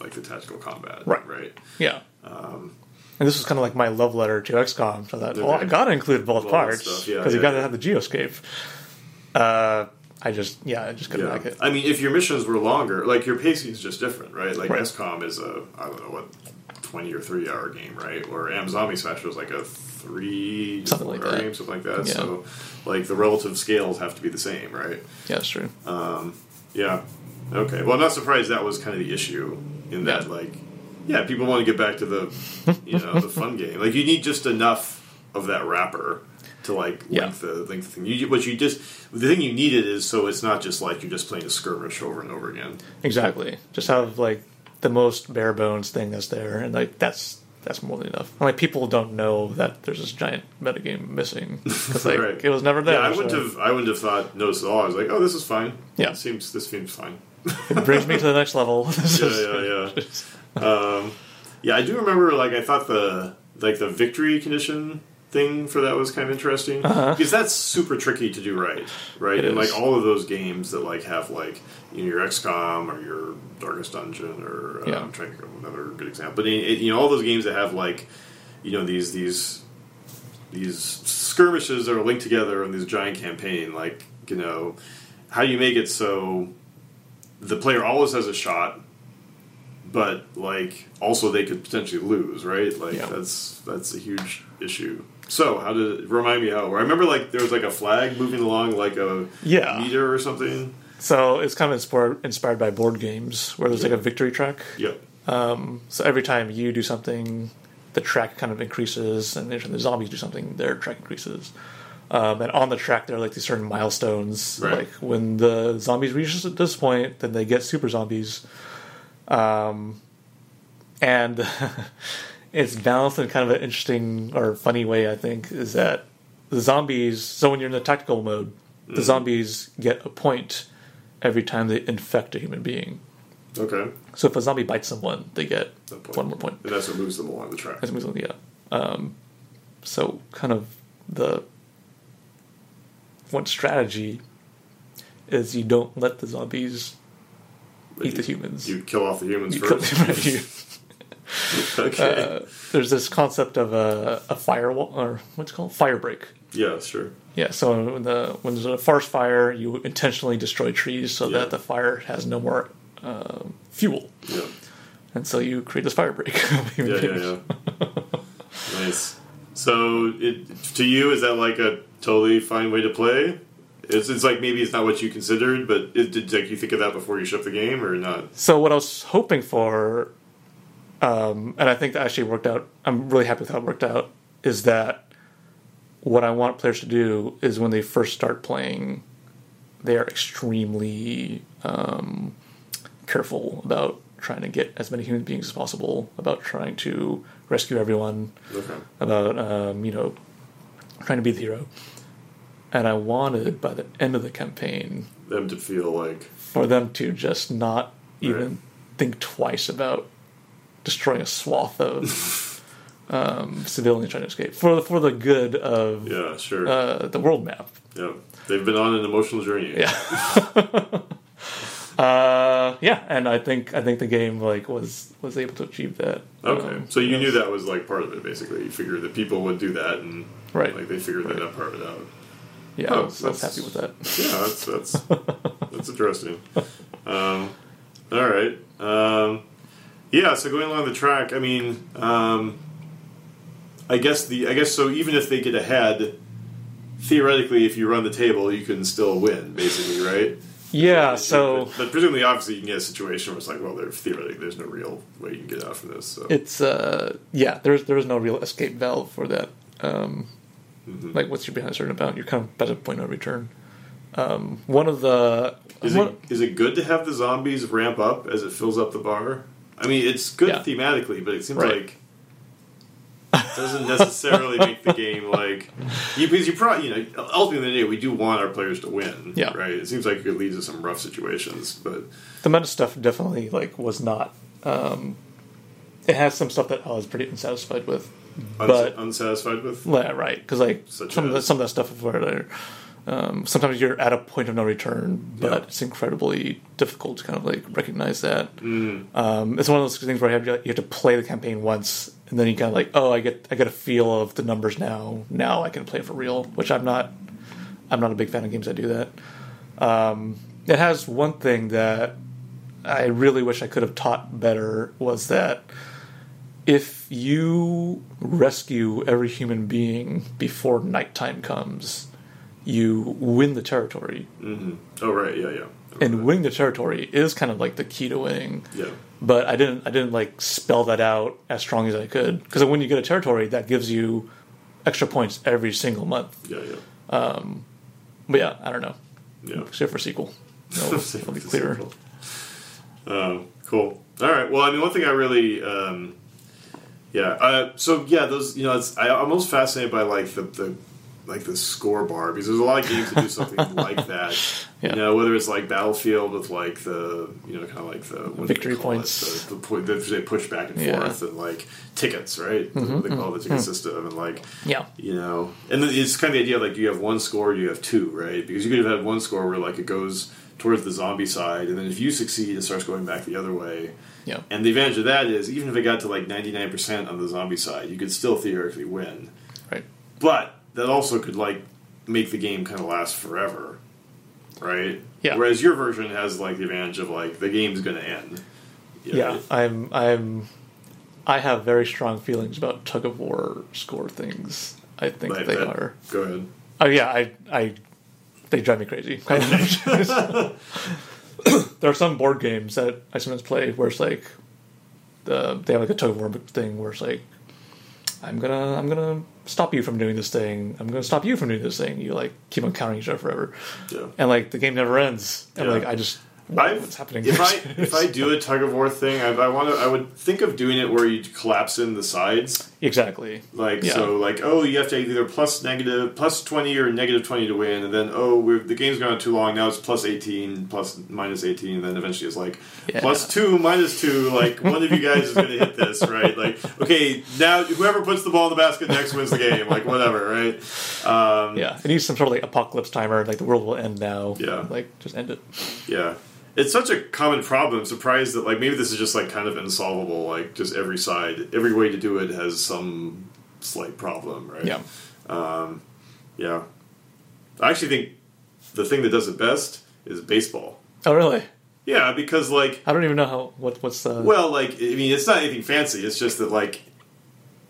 like the tactical combat, Right. Right. yeah. and this was kind of like my love letter to XCOM. So that well, I gotta include both parts stuff, yeah, because you gotta yeah. have the geoscape. Uh, I just yeah, I just couldn't Yeah. like it. I mean, if your missions were longer, like your pacing is just different, right? Like Right. XCOM is a I don't know what twenty or three hour game, right? Or Atom Zombie Smash was like a three Something like that. game, something like that. Yeah. So, like the relative scales have to be the same, right? Yeah, that's true. Um, yeah. Okay. Well, I'm not surprised that was kind of the issue in that, Yeah. like, yeah, people want to get back to the, you know, the fun game. Like, you need just enough of that wrapper to like link Yeah. the link the thing. You, what you just the thing you needed is so it's not just like you're just playing a skirmish over and over again. Exactly. Just have like the most bare bones thing that's there, and like that's that's more than enough. Like people don't know that there's this giant metagame missing because like Right. it was never there. yeah, I wouldn't so have. I wouldn't have thought noticed at all. I was like, oh, this is fine. Yeah. It seems this seems fine. It brings me to the next level. Yeah, yeah, yeah. um, yeah, I do remember. Like, I thought the like the victory condition thing for that was kind of interesting because that's super tricky to do right, right? Uh-huh. It and is. like all of those games that like have like your XCOM or your Darkest Dungeon or uh, Yeah. I'm trying to think of another good example, but it, you know all those games that have like you know these these these skirmishes that are linked together in this giant campaign, like you know how do you make it so the player always has a shot but like also they could potentially lose, right? Like Yeah. that's that's a huge issue. So how did remind me how? I remember like there was like a flag moving along like a Yeah. meter or something. So it's kind of inspired inspired by board games where there's like a victory track. Yep. So every time you do something, the track kind of increases, and the zombies do something, their track increases. Um, and on the track, there are like these certain milestones. Right. Like when the zombies reach this point, then they get super zombies. Um, and it's balanced in kind of an interesting or funny way. I think is that the zombies. So when you're in the tactical mode, the zombies get a point every time they infect a human being. Okay. So if a zombie bites someone, they get one more point. And that's what moves them along the track. As Muslim, yeah. Um, so kind of the one strategy is you don't let the zombies eat the humans. You kill off the humans You kill first. them right here. okay. Uh, there's this concept of a, a firewall or what's it called Firebreak. yeah, sure. Yeah, so when the when there's a forest fire, you intentionally destroy trees so Yeah. that the fire has no more uh, fuel, Yeah. and so you create this firebreak. Yeah, yeah, yeah. nice. So, it, to you, is that like a totally fine way to play? It's, it's like maybe it's not what you considered, but it, did like you think of that before you ship the game or not? So what I was hoping for, um, and I think that actually worked out. I'm really happy with how it worked out. Is that what I want players to do? Is when they first start playing, they are extremely um, careful about trying to get as many human beings as possible. About trying to rescue everyone. Okay. About um, you know trying to be the hero. And I wanted by the end of the campaign Them to feel like for them to just not even Right. think twice about destroying a swath of um, civilians trying to escape for the for the good of Yeah, sure. uh, the world map. yeah, they've been on an emotional journey. Yeah. uh, yeah, and I think I think the game like was was able to achieve that. Okay, Um, so you yes. knew that was like part of it, basically. You figured that people would do that, and Right. like they figured that part of it out. Yeah, Oh, I, was, I was happy with that. Yeah, that's that's that's interesting. Um, all right. Um, yeah. So going along the track, I mean, um, I guess the I guess so. Even if they get ahead, theoretically, if you run the table, you can still win, basically, right? Yeah, so but, but presumably, obviously, you can get a situation where it's like, well, theoretically, there's no real way you can get out from this. So it's uh yeah, there's there is no real escape valve for that. Um, Mm-hmm. Like what's you're behind a certain amount, you're kind of at a point of return. Um, one of the Is one, it is it good to have the zombies ramp up as it fills up the bar? I mean, it's good Yeah. thematically, but it seems Right. like it doesn't necessarily make the game like you, because you probably you know ultimately the day we do want our players to win, Yeah. right? It seems like it could lead to some rough situations, but the meta stuff definitely like was not. Um, it has some stuff that I was pretty unsatisfied with, uns- but unsatisfied with. Yeah, right. Because like Such some of the, some of that stuff is where they're, um, sometimes you're at a point of no return, but Yeah. it's incredibly difficult to kind of like recognize that. Mm. Um, it's one of those things where you have, you have to play the campaign once, and then you kind of like, oh, I get I get a feel of the numbers now. Now I can play for real, which I'm not. I'm not a big fan of games that do that. Um, it has one thing that I really wish I could have taught better was that if you rescue every human being before nighttime comes, you win the territory. Oh right, yeah, yeah, And winning the territory is kind of like the key to winning. yeah. But I didn't I didn't like spell that out as strong as I could because when you get a territory that gives you extra points every single month. Yeah, yeah, Um, But yeah, I don't know. yeah. Except for sequel. No, it'll be clearer. Um, cool. All right. Well, I mean, one thing I really, um, yeah. Uh, so yeah, those you know, it's, I, I'm most fascinated by like the, the like the score bar because there's a lot of games that do something like that. Yeah. You know, whether it's like Battlefield with like the you know kind of like the Victory it? points. the, the point that they push back and Yeah. Mm-hmm, forth, and like tickets, right? What They call it the ticket system, and like Yeah. you know, and it's kind of the idea like you have one score, you have two, right? Because you could have had one score where like it goes towards the zombie side, and then if you succeed, it starts going back the other way. Yeah. And the advantage of that is even if it got to like ninety nine percent on the zombie side, you could still theoretically win. Right. But that also could like make the game kind of last forever, right? Yeah. Whereas your version has like the advantage of like the game's going to end. Yeah, right? I'm I'm I have very strong feelings about tug of war score things. I think Like they that- are. Go ahead. Oh yeah, I I they drive me crazy. there are some board games that I sometimes play where it's like the they have like a tug of war thing where it's like I'm gonna I'm gonna stop you from doing this thing. I'm gonna stop you from doing this thing. You like keep on countering each other forever, Yeah. and like the game never ends. And Yeah. like I just I've- what's happening? If I if I do a tug of war thing, I, I want to. I would think of doing it where you collapse in the sides, exactly like Yeah. so. Like oh, you have to either plus negative plus twenty or negative twenty to win, and then oh, the game's gone on too long. Now it's plus eighteen, plus minus eighteen, and then eventually it's like Yeah. plus two, minus two. Like one of you guys is going to hit this, right? Like okay, now whoever puts the ball in the basket next wins the game. Like whatever, right? Um, Yeah, it needs some sort of like apocalypse timer. Like the world will end now. Yeah. like just end it. Yeah. It's such a common problem. I'm surprised that like maybe this is just like kind of insolvable. Like just every side, every way to do it has some slight problem, right? Yeah, um, Yeah. I actually think the thing that does it best is baseball. Oh, really? Yeah, because like I don't even know how. What what's the? well, like I mean, it's not anything fancy. It's just that like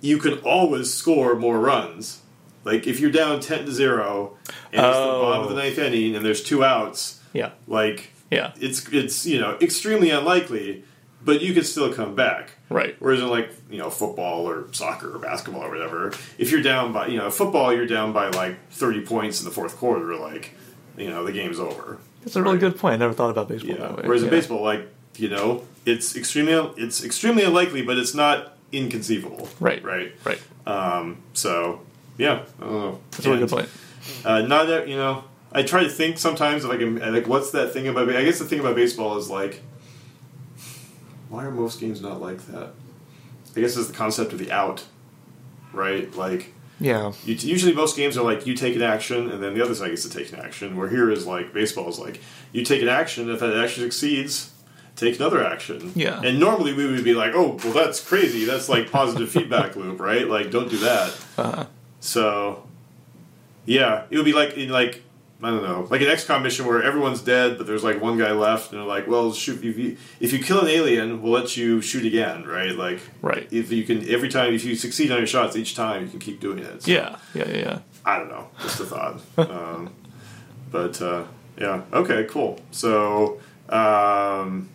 you can always score more runs. Like if you're down ten to zero and it's the Oh. bottom of the oh. ninth inning and there's two outs, yeah, like yeah, it's it's you know extremely unlikely, but you could still come back. right. Whereas in like you know football or soccer or basketball or whatever, if you're down by you know football, you're down by like thirty points in the fourth quarter, like you know the game's over. That's a really good point. I never thought about baseball Yeah. that way. Whereas in baseball, like you know, it's extremely it's extremely unlikely, but it's not inconceivable. right, Right. right. Um. So yeah. I don't know. That's a really good point. Uh, not that you know. I try to think sometimes if I can like what's that thing about. I guess the thing about baseball is like, why are most games not like that? I guess is the concept of the out, right? Like Yeah. you, usually most games are like you take an action and then the other side gets to take an action. Where here is like baseball is like you take an action if that action succeeds, take another action. Yeah. And normally we would be like, oh, well that's crazy. That's like positive feedback loop, right? Like don't do that. Uh, So, yeah, it would be like in like I don't know, like an XCOM mission where everyone's dead, but there's like one guy left, and they're like, "Well, shoot, if you if you kill an alien, we'll let you shoot again, right? Like, Right. If you can every time, if you succeed on your shots each time, you can keep doing it. So, yeah. Yeah. Yeah. I don't know, just a thought. um, but uh, yeah, okay, cool. So, um,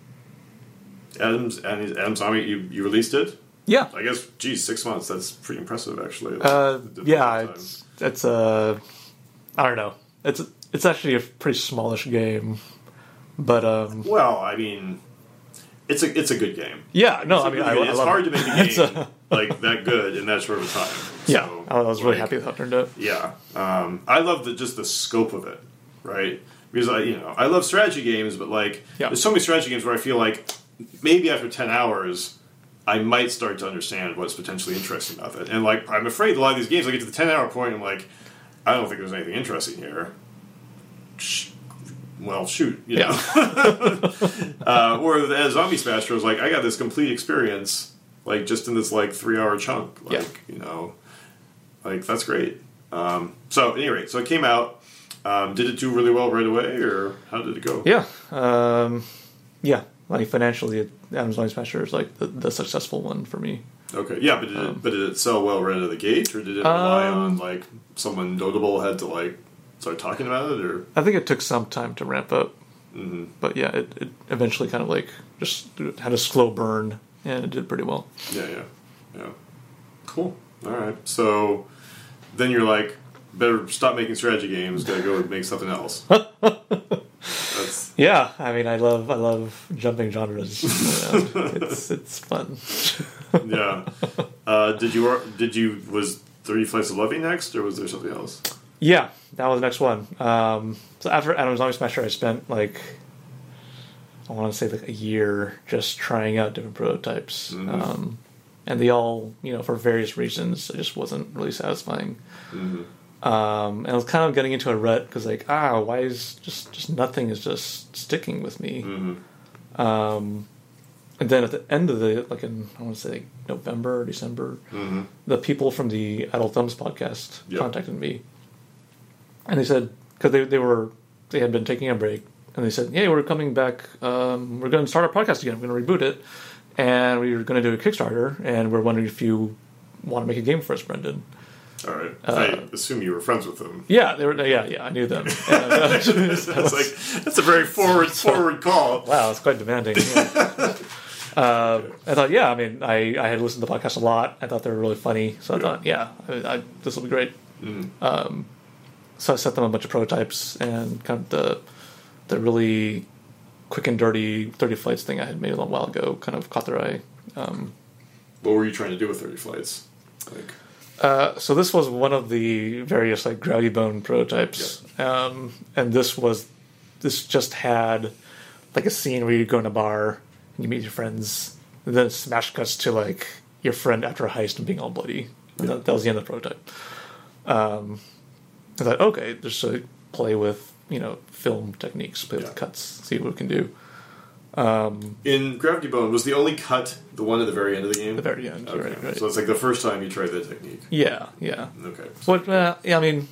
Adams and Atom's Zombie, you you released it. Yeah. I guess, geez, six months. That's pretty impressive, actually. Uh, yeah, it's it's uh, I don't know. It's it's actually a pretty smallish game, but um, Well, I mean, it's a it's a good game. yeah, no, It's, a I mean, I, I it's hard it. to make a game uh, like that good in that short of a time. yeah, So, I was really like, happy with how it turned out. Yeah, um, I love the just the scope of it, right? Because I you know I love strategy games, but like Yeah. there's so many strategy games where I feel like maybe after ten hours. I might start to understand what's potentially interesting about it, and like I'm afraid a lot of these games, I get to the ten hour point, I'm like, I don't think there's anything interesting here. Well, shoot, you know. Yeah, Uh, or as Zombie Smasher was like, I got this complete experience, like just in this like three hour chunk. Like, Yeah. you know, like that's great. Um, so, at any rate, so it came out. Um, did it do really well right away, or how did it go? yeah, um, yeah. Like financially, Atom's Zombie Smasher is like the, the successful one for me. Okay, yeah, but did it, but did it sell well right out of the gate, or did it rely Um, on like someone notable had to like start talking about it, or I think it took some time to ramp up, mm-hmm. but yeah, it, it eventually kind of like just had a slow burn and it did pretty well. yeah, yeah, yeah, cool. All right, so then you're like, better stop making strategy games. Gotta go make something else. Yeah, I mean, I love I love jumping genres. it's it's fun. yeah. Uh, did you did you was Thirty Flights of Loving next, or was there something else? Yeah, that was the next one. Um, so after Atom's Zombie Smasher, I spent like I want to say like a year just trying out different prototypes, Mhm. um, and they all you know for various reasons it just wasn't really satisfying. Mm-hmm. Um, and I was kind of getting into a rut because like ah why is just just nothing is just sticking with me. Mm-hmm. Um, and then at the end of the like in I want to say November or December, Mm-hmm. the people from the Idle Thumbs podcast Yep. contacted me, and they said because they they were they had been taking a break, and they said, "Yeah, we're coming back. Um, we're going to start our podcast again. We're going to reboot it, and we're going to do a Kickstarter, and we're wondering if you want to make a game for us, Brendon." All right. Uh, I assume you were friends with them. Yeah, they were. Yeah, yeah, I knew them. And, uh, That's like that's a very forward forward call. Wow, it's quite demanding. Yeah. uh, I thought, yeah, I mean, I, I had listened to the podcast a lot. I thought they were really funny, so I Yeah. thought, yeah, I, I, this will be great. Mhm. Um, so I sent them a bunch of prototypes and kind of the the really quick and dirty thirty flights thing I had made a little while ago kind of caught their eye. Um, What were you trying to do with Thirty Flights? Like, Uh, so this was one of the various like gravity bone prototypes, um, and this was this just had like a scene where you go in a bar and you meet your friends, and then smash cuts to like your friend after a heist and being all bloody. That, that was the end of the prototype. Um, I thought, okay, just to play with you know film techniques, play with Yeah. the cuts, see what we can do. In Gravity Bone, was the only cut the one at the very end of the game? The very end, Okay. right, right. So it's like the first time you tried that technique. Yeah, yeah. Okay. What? Uh, yeah, I mean,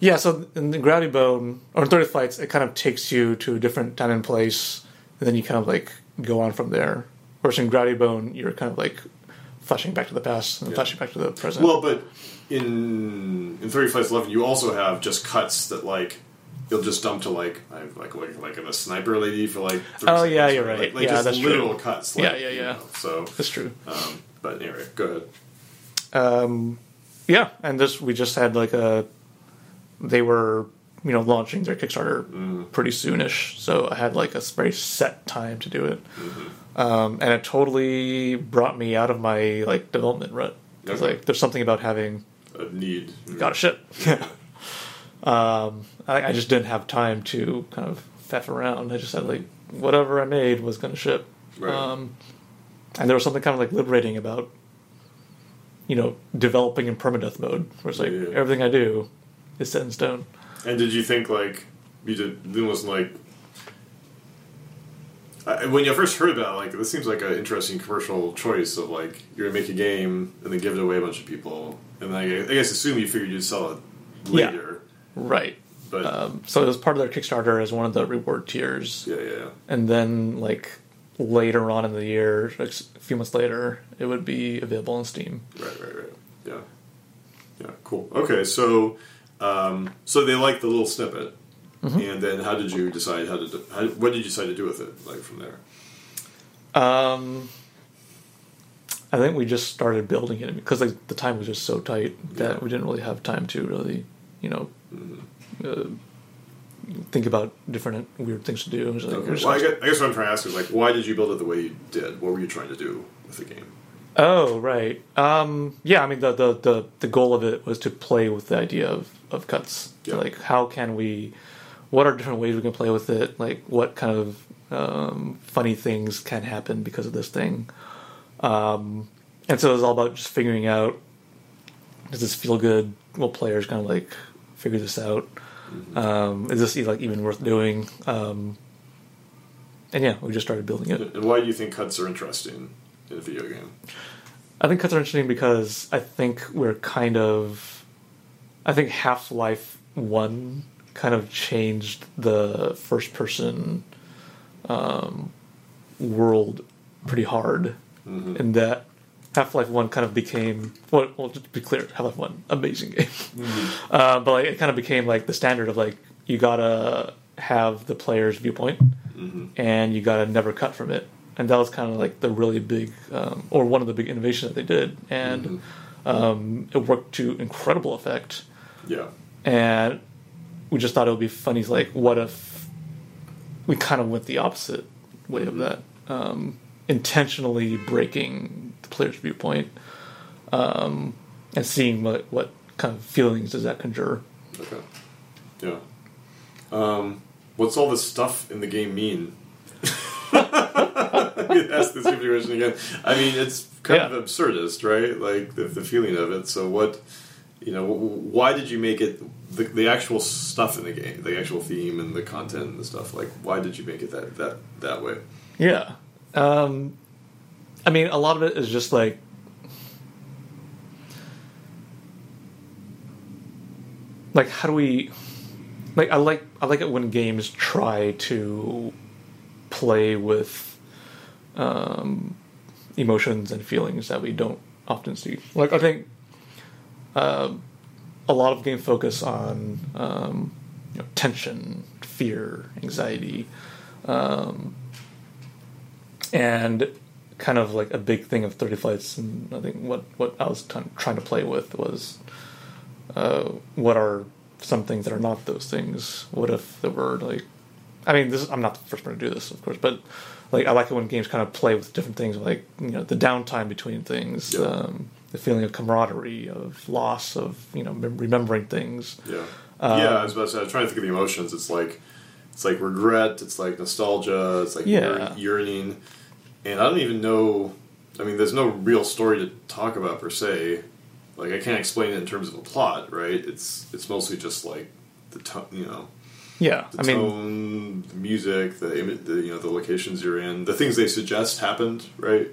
yeah. So in the Gravity Bone or in Thirty Flights, it kind of takes you to a different time and place, and then you kind of like go on from there. Whereas in Gravity Bone, you're kind of like flashing back to the past and Yeah. flashing back to the present. Well, but in in Thirty Flights of Loving, you also have just cuts that like you'll just dump to like like like like a sniper lady for like. 30 Oh, yeah, you're right. like Yeah, just that's literal true. cuts. Like, Yeah, yeah, you yeah. know, so, that's true. um, but anyway, go ahead. Um, yeah, and this we just had like a. They were you know launching their Kickstarter Mm. pretty soonish, so I had like a very set time to do it, Mm-hmm. um, and it totally brought me out of my like development rut. Because Okay. like there's something about having A need. got a ship. Um, I, I just didn't have time to kind of faff around. I just had like whatever I made was going to ship. Right. Um, and there was something kind of like liberating about you know developing in permadeath mode, where it's like Yeah. everything I do is set in stone. And did you think like you did? It wasn't like I, when you first heard about like this seems like an interesting commercial choice of like you're gonna make a game and then give it away a bunch of people, and then I, I guess assume you figured you'd sell it Yeah. Right. but Um, so it was part of their Kickstarter as one of the reward tiers, yeah, yeah, yeah. and then like later on in the year, like a few months later, it would be available on Steam. Right, right, right. Yeah, yeah, cool. Okay, so um, so they liked the little snippet, Mm-hmm. and then how did you decide how to do, how, what did you decide to do with it like from there? Um, I think we just started building it because like the time was just so tight that Yeah. we didn't really have time to really, you know, uh, think about different weird things to do. Like, Okay. Well, I guess, I guess what I'm trying to ask is like, why did you build it the way you did? What were you trying to do with the game? Oh right. Um, yeah, I mean the, the the the goal of it was to play with the idea of of cuts. Yeah. Like how can we what are different ways we can play with it? Like what kind of um, funny things can happen because of this thing? Um, and so it was all about just figuring out does this feel good? Will players kind of like figure this out? Um, is this like even worth doing? Um, and yeah, we just started building it. And why do you think cuts are interesting in a video game? I think cuts are interesting because I think we're kind of, I think Half Life One kind of changed the first person um, world pretty hard, in that Half Life One kind of became well, well just to be clear, Half Life One amazing game, uh, but like it kind of became like the standard of like you gotta have the player's viewpoint and you gotta never cut from it. And that was kind of like the really big, um, or one of the big innovations that they did, and um, it worked to incredible effect. Yeah, And we just thought it would be funny, like, what if we kind of went the opposite way of that, um, intentionally breaking player's viewpoint, um, and seeing what what kind of feelings does that conjure. okay, yeah. Um, what's all this stuff in the game mean? Ask this question again. I mean, it's kind Yeah. of absurdist, right? Like the, the feeling of it. So what? You know, why did you make it the, the actual stuff in the game, the actual theme and the content and the stuff? Like, why did you make it that that that way? Yeah. Um, I mean, a lot of it is just like. Like, how do we. Like, I like I like it when games try to play with um, emotions and feelings that we don't often see. Like, I think um, a lot of games focus on um, you know, tension, fear, anxiety. Um, and kind of like a big thing of 30 flights and i think what, what i was t- trying to play with was uh, what are some things that are not those things what if there were like i mean this is, i'm not the first person to do this of course but like i like it when games kind of play with different things like you know the downtime between things Yeah. um, the feeling of camaraderie of loss of you know mem- remembering things Yeah, Um, yeah. I was, about to say, I was trying to think of the emotions. It's like it's like regret. It's like nostalgia. It's like Yeah. yearning. And I don't even know. I mean, there's no real story to talk about per se. Like I can't explain it in terms of a plot, right? It's it's mostly just like the tone, you know, yeah the i mean tone, the music, the, imi- the you know the locations you're in, the things they suggest happened, right?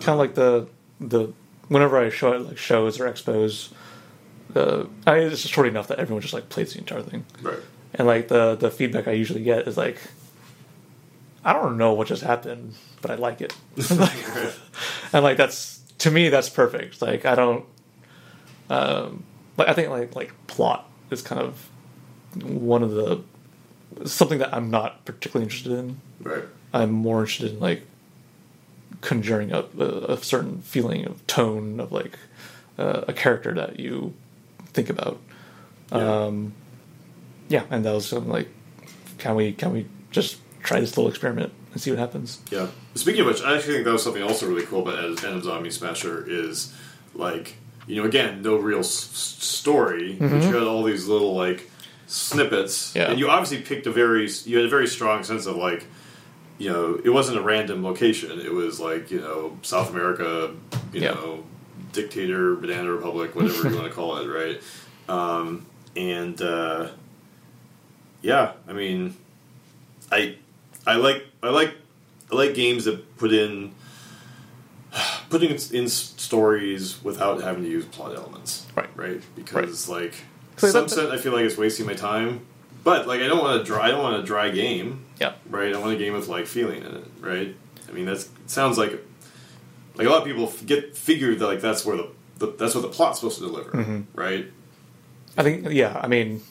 kind of uh, like the the whenever I show it like shows or expos, the I it's just short enough that everyone just like plays the entire thing, Right. and like the the feedback I usually get is like, I don't know what just happened, but I like it, and like that's to me that's perfect. Like I don't, um, like I think like like plot is kind of one of the something that I'm not particularly interested in. Right. I'm more interested in like conjuring up a, a certain feeling of tone of like uh, a character that you think about. Yeah. Um, yeah, and that was something like, can we can we just try this little experiment and see what happens? Yeah. Speaking of which, I actually think that was something also really cool about Atom Zombie Smasher is like you know again no real s- s- story, but you had all these little like snippets, Yeah. and you obviously picked a very you had a very strong sense of like. you know, it wasn't a random location. It was like you know South America, you Yeah. know, dictator, banana republic, whatever you want to call it, right? Um, and uh, yeah, I mean, I I like I like I like games that put in putting in, in stories without having to use plot elements, Right. Right, because like So Sunset, I feel like it's wasting my time. But like, I don't want a dry. I don't want a dry game, Yeah. right? I want a game with like feeling in it, right? I mean, that sounds like like a lot of people get figured that like that's where the, the that's what the plot's supposed to deliver, Mm-hmm. right? I think yeah. I mean,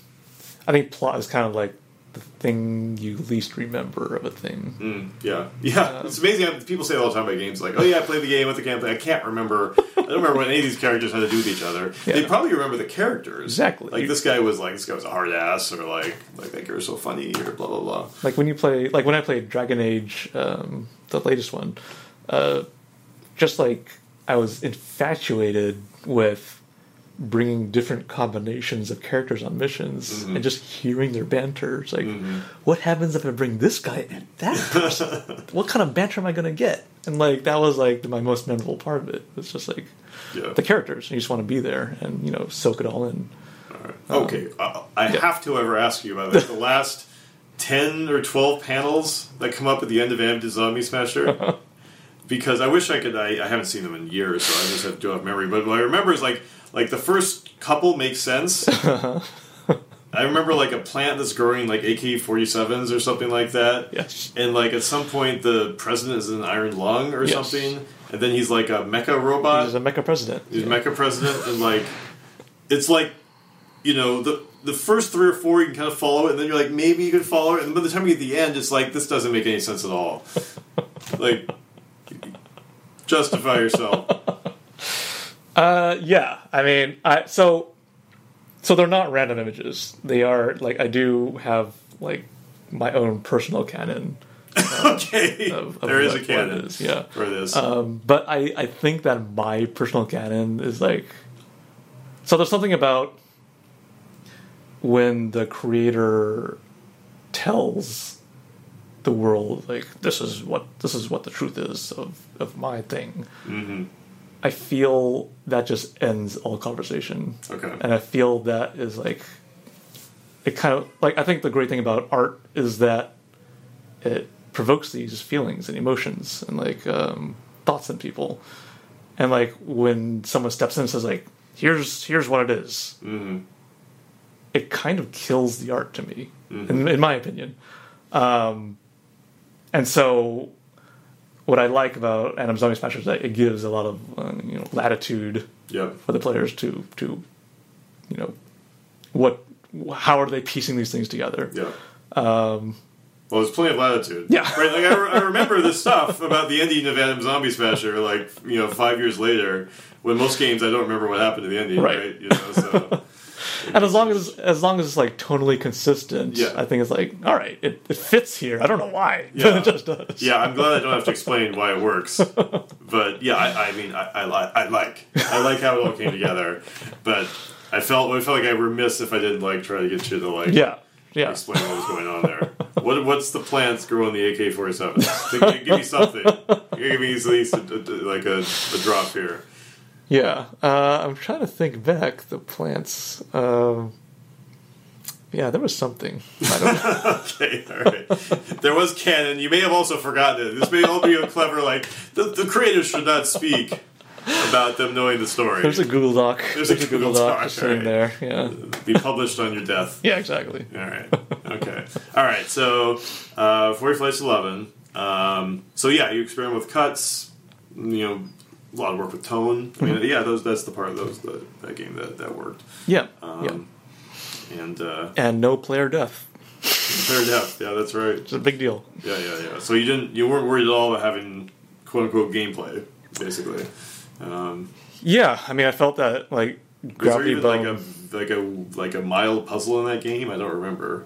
I think plot is kind of like the thing you least remember of a thing. Mm, yeah, yeah. it's amazing. How people say all the time about games, like, "Oh yeah, I played the game with the gameplay." I can't remember. I don't remember what any of these characters had to do with each other. They probably remember the characters Exactly. Like this guy was like, this guy was a hard ass, or like, like that guy was so funny, or blah blah blah. Like when you play, like when I played Dragon Age, um, the latest one, uh, just like I was infatuated with bringing different combinations of characters on missions and just hearing their banter. It's like, what happens if I bring this guy and that person? what kind of banter am I going to get? And like that was like my most memorable part of it. It's just like Yeah. the characters. You just want to be there and you know soak it all in. Okay, uh, I yeah. have to ever ask you about this. The last ten or twelve panels that come up at the end of Atom Zombie Smasher, because I wish I could. I, I haven't seen them in years, so I just have to do off memory. But what I remember is like like the first couple makes sense. I remember like a plant that's growing like AK forty sevens or something like that. Yes. And like at some point the president is an iron lung or Yes. something, and then he's like a mecha robot. He's a mecha president. He's mecha president, and like, it's like, you know, the the first three or four you can kind of follow it, and then you're like, maybe you can follow it, and by the time you get to the end, it's like this doesn't make any sense at all. like, justify yourself. Uh, yeah. I mean, I so so they're not random images. They are like I do have like my own personal canon. okay, Of, of there is a canon is, yeah. for this. Um, but I I think that my personal canon is like so. There's something about when the creator tells the world like this is what this is what the truth is of of my thing. hmm I feel that just ends all conversation. Okay. And I feel that is like it kind of like I think the great thing about art is that it provokes these feelings and emotions and like um, thoughts in people. And like when someone steps in and says like here's here's what it is, hmm it kind of kills the art to me, in, in my opinion. Um, and so, what I like about Atom Zombie Smasher is that it gives a lot of uh, you know latitude Yep. for the players to to you know what how are they piecing these things together? Yeah. Um, well, there's plenty of latitude. Yeah. Right. Like I, re- I remember this stuff about the ending of Atom Zombie Smasher, like you know, five years later. When most games, I don't remember what happened to the ending. Right. Right. You know. So. And as long as as long as it's like tonally consistent, Yeah. I think it's like all right, it, it fits here. I don't know why, Yeah. it just does. Yeah, I'm glad I don't have to explain why it works. But yeah, I, I mean, I, I, li- I like I like how it all came together. But I felt I felt like I were remiss if I didn't like try to get you to like yeah, yeah. explain what was going on there. What what's the plants growing the AK-47? Give me something. Give me at least a, a- like a, a drop here. Yeah, uh, I'm trying to think back. The plants. Um, yeah, there was something. I don't know. Okay, all right. There was canon. You may have also forgotten it. This may all be a clever like the, the creators should not speak about them knowing the story. There's a Google Doc. There's a Google Doc, just sitting right. there. Yeah, be published on your death. yeah, exactly. All right. Okay. All right. So, uh, Thirty Flights of Loving. Um, so yeah, you experiment with cuts. You know, a lot of work with tone. I mean, yeah, those that's the part of those the, that game that that worked. Yeah, Um, And uh, and no player death. fair enough. Yeah, that's right. It's a big deal. Yeah, yeah, yeah. So you didn't you weren't worried at all about having quote unquote gameplay, basically. Um, Yeah, I mean, I felt that like was there even bone. like a like a like a mild puzzle in that game? I don't remember.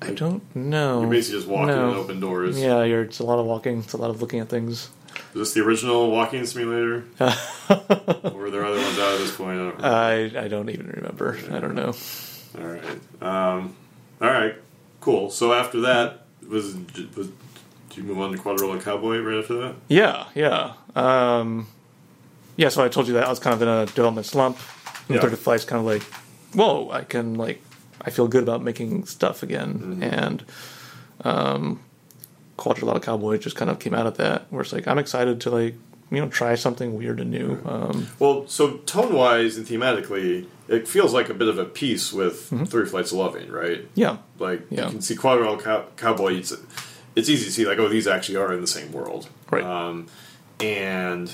I don't know. You're basically just walking No. and open doors. Yeah, you're, it's a lot of walking. It's a lot of looking at things. Is this the original walking simulator? or were there other ones out at this point? I don't. I I don't even remember. I don't know. all right. Um, all right. Cool. So after that was was Did you move on to Quadrilateral Cowboy right after that? Yeah, yeah. Um, yeah, so I told you that I was kind of in a development slump. And Yeah. 30 Flight's kind of like, whoa, I can, like, I feel good about making stuff again. Mm-hmm. And um, Quadrilateral Cowboy just kind of came out of that, where it's like, I'm excited to, like, you know, try something weird and new. Um, Well, so tone wise and thematically, it feels like a bit of a piece with Thirty Flights of Loving, right? yeah, Like Yeah. you can see Quadrilateral Cow- Cowboy. It's it's easy to see like oh these actually are in the same world, Right. Um, and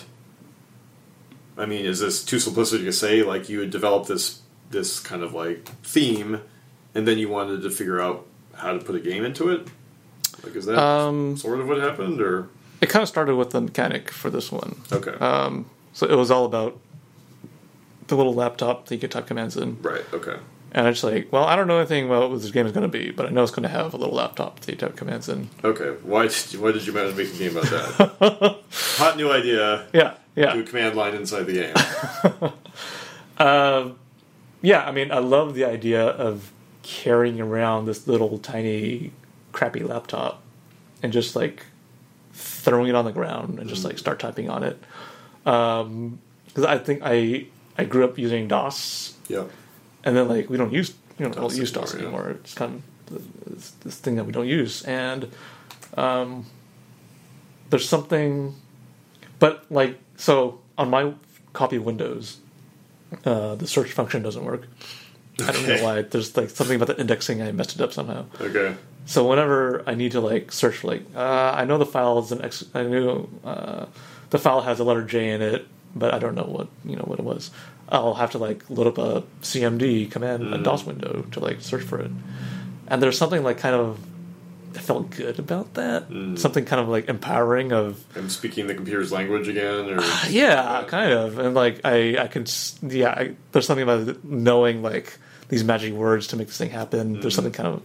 I mean, is this too simplistic to say like you had developed this this kind of like theme, and then you wanted to figure out how to put a game into it? Like is that Um, sort of what happened, or it kind of started with the mechanic for this one. okay, Um, so it was all about the little laptop that you could type commands in. right, okay, And I just like, well, I don't know anything about what this game is going to be, but I know it's going to have a little laptop that you type commands in. okay. Why did you, why did you manage to make a game about that? Hot new idea. Yeah, Do a yeah, command line inside the game. yeah. I mean, I love the idea of carrying around this little tiny, crappy laptop and just like throwing it on the ground and just like start typing on it. Because I think I I grew up using DOS yeah. and then like we don't use you know DOS don't use DOS anymore, yeah. It's kind of this, this thing that we don't use, and um, there's something, but like so on my copy of Windows, uh, the search function doesn't work. I don't know why. There's like something about the indexing. I messed it up somehow. Okay. So whenever I need to like search for like, uh, I know the file is an X. I knew uh, the file has a letter J in it, but I don't know what you know what it was. I'll have to like load up a CMD command, a DOS window to like search for it. And there's something like kind of it felt good about that. Something kind of like empowering of I'm speaking the computer's language again, or yeah, kind of. And like I, I can, yeah. I, there's something about knowing like these magic words to make this thing happen. There's something kind of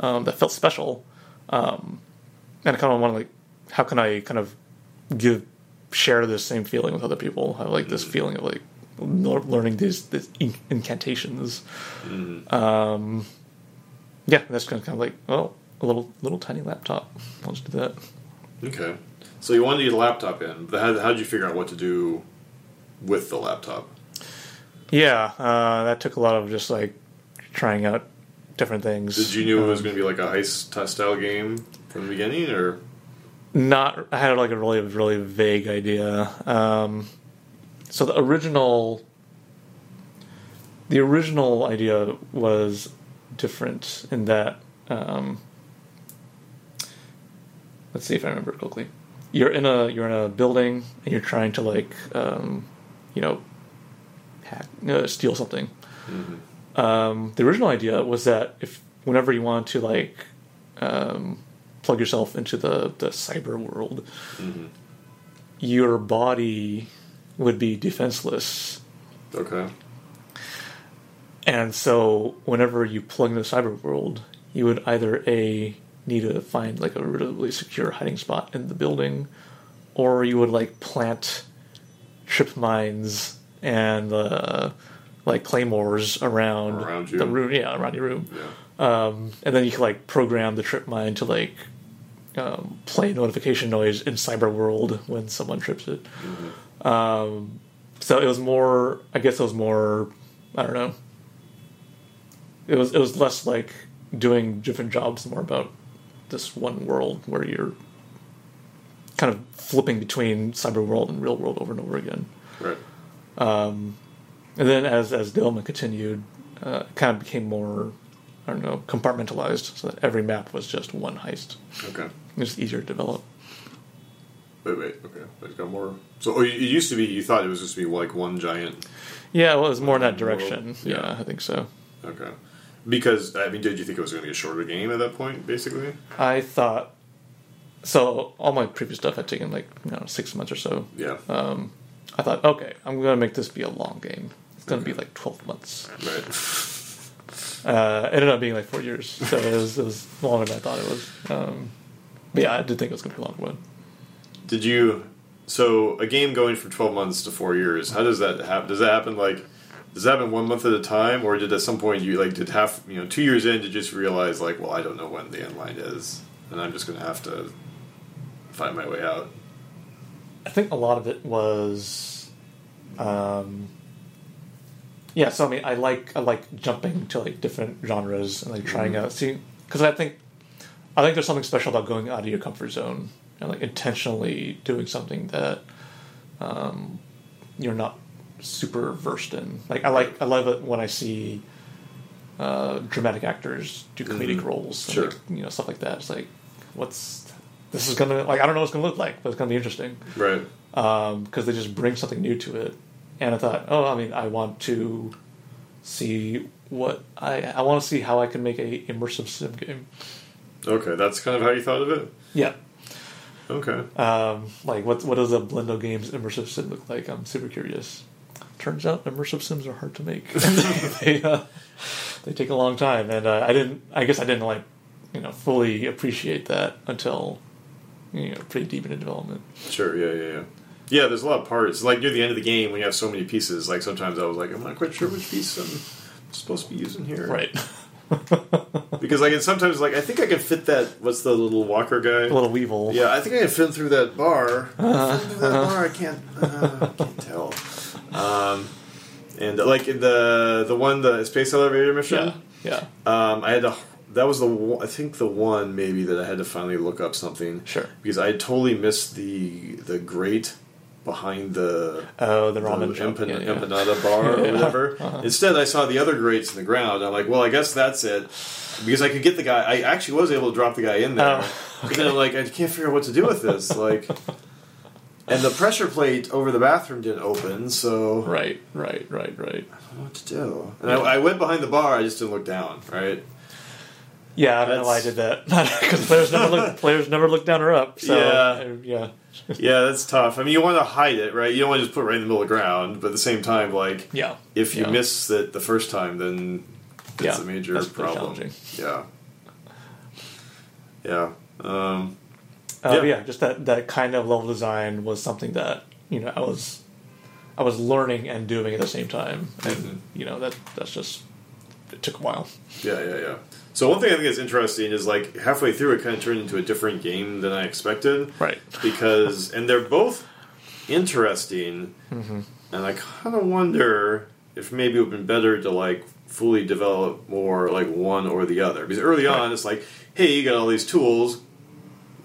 um, that felt special, um, and I kind of want to like, how can I kind of give share this same feeling with other people? Have like this feeling of like learning these, these in- incantations. Um, yeah, that's kind of, kind of like well, a little little tiny laptop. I'll just do that. okay. So you wanted to get a laptop in, but how, how did you figure out what to do with the laptop? Yeah, uh, that took a lot of just like trying out different things. Did you knew it was Um, going to be like a heist style game from the beginning, or Not. I had like a really really vague idea. Um, so the original, the original idea was different in that. Um, let's see if I remember quickly. You're in a you're in a building and you're trying to like um, you know hack uh, steal something. Um, the original idea was that if whenever you want to like um, plug yourself into the the cyber world, your body would be defenseless, okay, and so whenever you plug into the cyber world, you would either a need to find like a really secure hiding spot in the building, or you would like plant trip mines and uh, like claymores around, Around the room. Yeah, around your room. yeah, um, and then you can like program the trip mine to like um, play notification noise in cyber world when someone trips it. Um, so it was more. I guess it was more. I don't know. It was it was less like doing different jobs, more about this one world where you're kind of flipping between cyber world and real world over and over again. right, And then as as development continued, uh, it kind of became more, I don't know, compartmentalized, so that every map was just one heist. okay. It was easier to develop. Wait, wait, okay. It's got more. So oh, it used to be you thought it was just to be like one giant. Yeah, well, it was more in that direction. yeah. Yeah, I think so. Okay, because I mean, did you think it was going to be a shorter game at that point, basically? I thought. So all my previous stuff had taken like you know six months or so. Yeah, I thought, okay, I'm going to make this be a long game. Going to be like twelve months. right. Uh, it ended up being like four years, so it was, it was longer than I thought it was. Um, but yeah, I did think it was going to be a long one. Did you? So a game going from twelve months to four years. How does that happen? Does that happen like? Does that happen one month at a time, or did at some point you like did half you know two years in to just realize like, well, I don't know when the end line is, and I'm just going to have to find my way out. I think a lot of it was, um, yeah. So I mean, I like I like jumping to like different genres and like trying Mm-hmm. out see because I think I think there's something special about going out of your comfort zone and like intentionally doing something that um, you're not super versed in. Like I like I love it when I see uh, dramatic actors do comedic Mhm. roles, and, Sure. like, you know stuff like that. It's like what's this is gonna like I don't know what it's gonna look like, but it's gonna be interesting Right. because they just bring something new to it. And I thought, oh, I mean, I want to see what I I want to see how I can make a immersive sim game. Okay, that's kind of how you thought of it. Yeah, Okay. um, like what what does a Blendo Games immersive sim look like? I'm super curious. Turns out immersive sims are hard to make. they uh, they take a long time, and uh, I didn't. I guess I didn't like you know fully appreciate that until you know pretty deep into development. Sure. Yeah. Yeah. Yeah. Yeah. There's a lot of parts. Like near the end of the game, when you have so many pieces, like sometimes I was like, I'm not quite sure which piece I'm supposed to be using here. Right, Because I can sometimes like I think I can fit that. What's the little walker guy? a little weevil. Yeah, I think I can fit through that bar. Fit through that bar, I can't. Uh, I can't tell. Um, and like in the the one the space elevator mission, yeah, yeah. um, I had to. That was the one, I think the one maybe that I had to finally look up something Sure. because I totally missed the the grate behind the Oh, the the ramen jump. empan- yeah, yeah. empanada bar or Yeah. whatever. Uh-huh. Instead, I saw the other grates in the ground. I'm like, well, I guess that's it. Because I could get the guy. I actually was able to drop the guy in there. Oh, But then I'm like, I can't figure out what to do with this. Like, and the pressure plate over the bathroom didn't open, so Right, right, right, right. I don't know what to do. And I, I went behind the bar. I just didn't look down. Right. Yeah, I don't know why I did that because players never look players never look down or up. So Yeah. uh, yeah, Yeah, that's tough. I mean, you want to hide it, right? You don't want to just put it right in the middle of the ground. But at the same time, like, yeah. if you Yeah. miss it the first time, then it's Yeah, a major that's problem. Yeah. Yeah. Um, Uh, Yeah. yeah, just that that kind of level design was something that you know I was I was learning and doing at the same time, and Mhm. you know that that's just it took a while. yeah, yeah, yeah. So one thing I think is interesting is like halfway through, it kind of turned into a different game than I expected. Right. Because and they're both interesting, Mm-hmm. and I kind of wonder if maybe it would have been better to like fully develop more like one or the other. Because early on, it's like, hey, you got all these tools.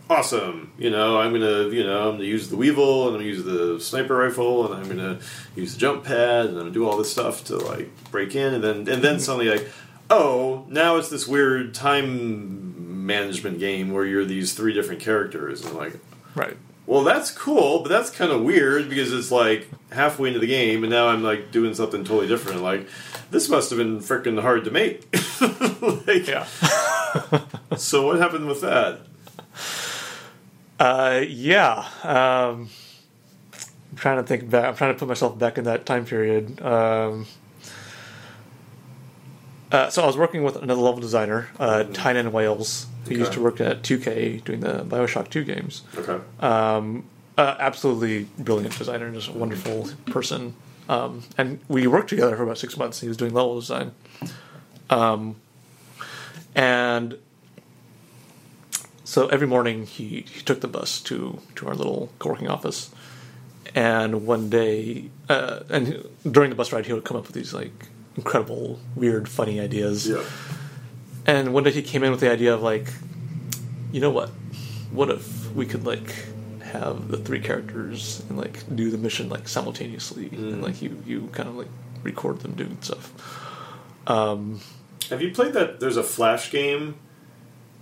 Awesome, you know. I'm gonna, you know, I'm gonna use the Weevil, and I'm gonna use the sniper rifle, and I'm gonna use the jump pad, and I'm gonna do all this stuff to like break in, and then and then suddenly like, oh, now it's this weird time management game where you're these three different characters, and like, Right. well, that's cool, but that's kind of weird because it's like halfway into the game, and now I'm like doing something totally different. Like, this must have been freaking hard to make. like, Yeah. So what happened with that? Uh, yeah. Um, I'm trying to think back. I'm trying to put myself back in that time period. Um, uh, so I was working with another level designer, uh, Tynan Wales, who used to work at 2K doing the Bioshock 2 games. Okay. Um, uh, absolutely brilliant designer, and just a wonderful person. Um, and we worked together for about six months. He was doing level design. Um, and so every morning he, he took the bus to, to our little co-working office. And one day, uh, and during the bus ride, he would come up with these like incredible, weird, funny ideas. Yeah. And one day he came in with the idea of like, you know what? What if we could like have the three characters and like do the mission like simultaneously and like you you kind of like record them doing stuff. Um, Have you played that? There's a Flash game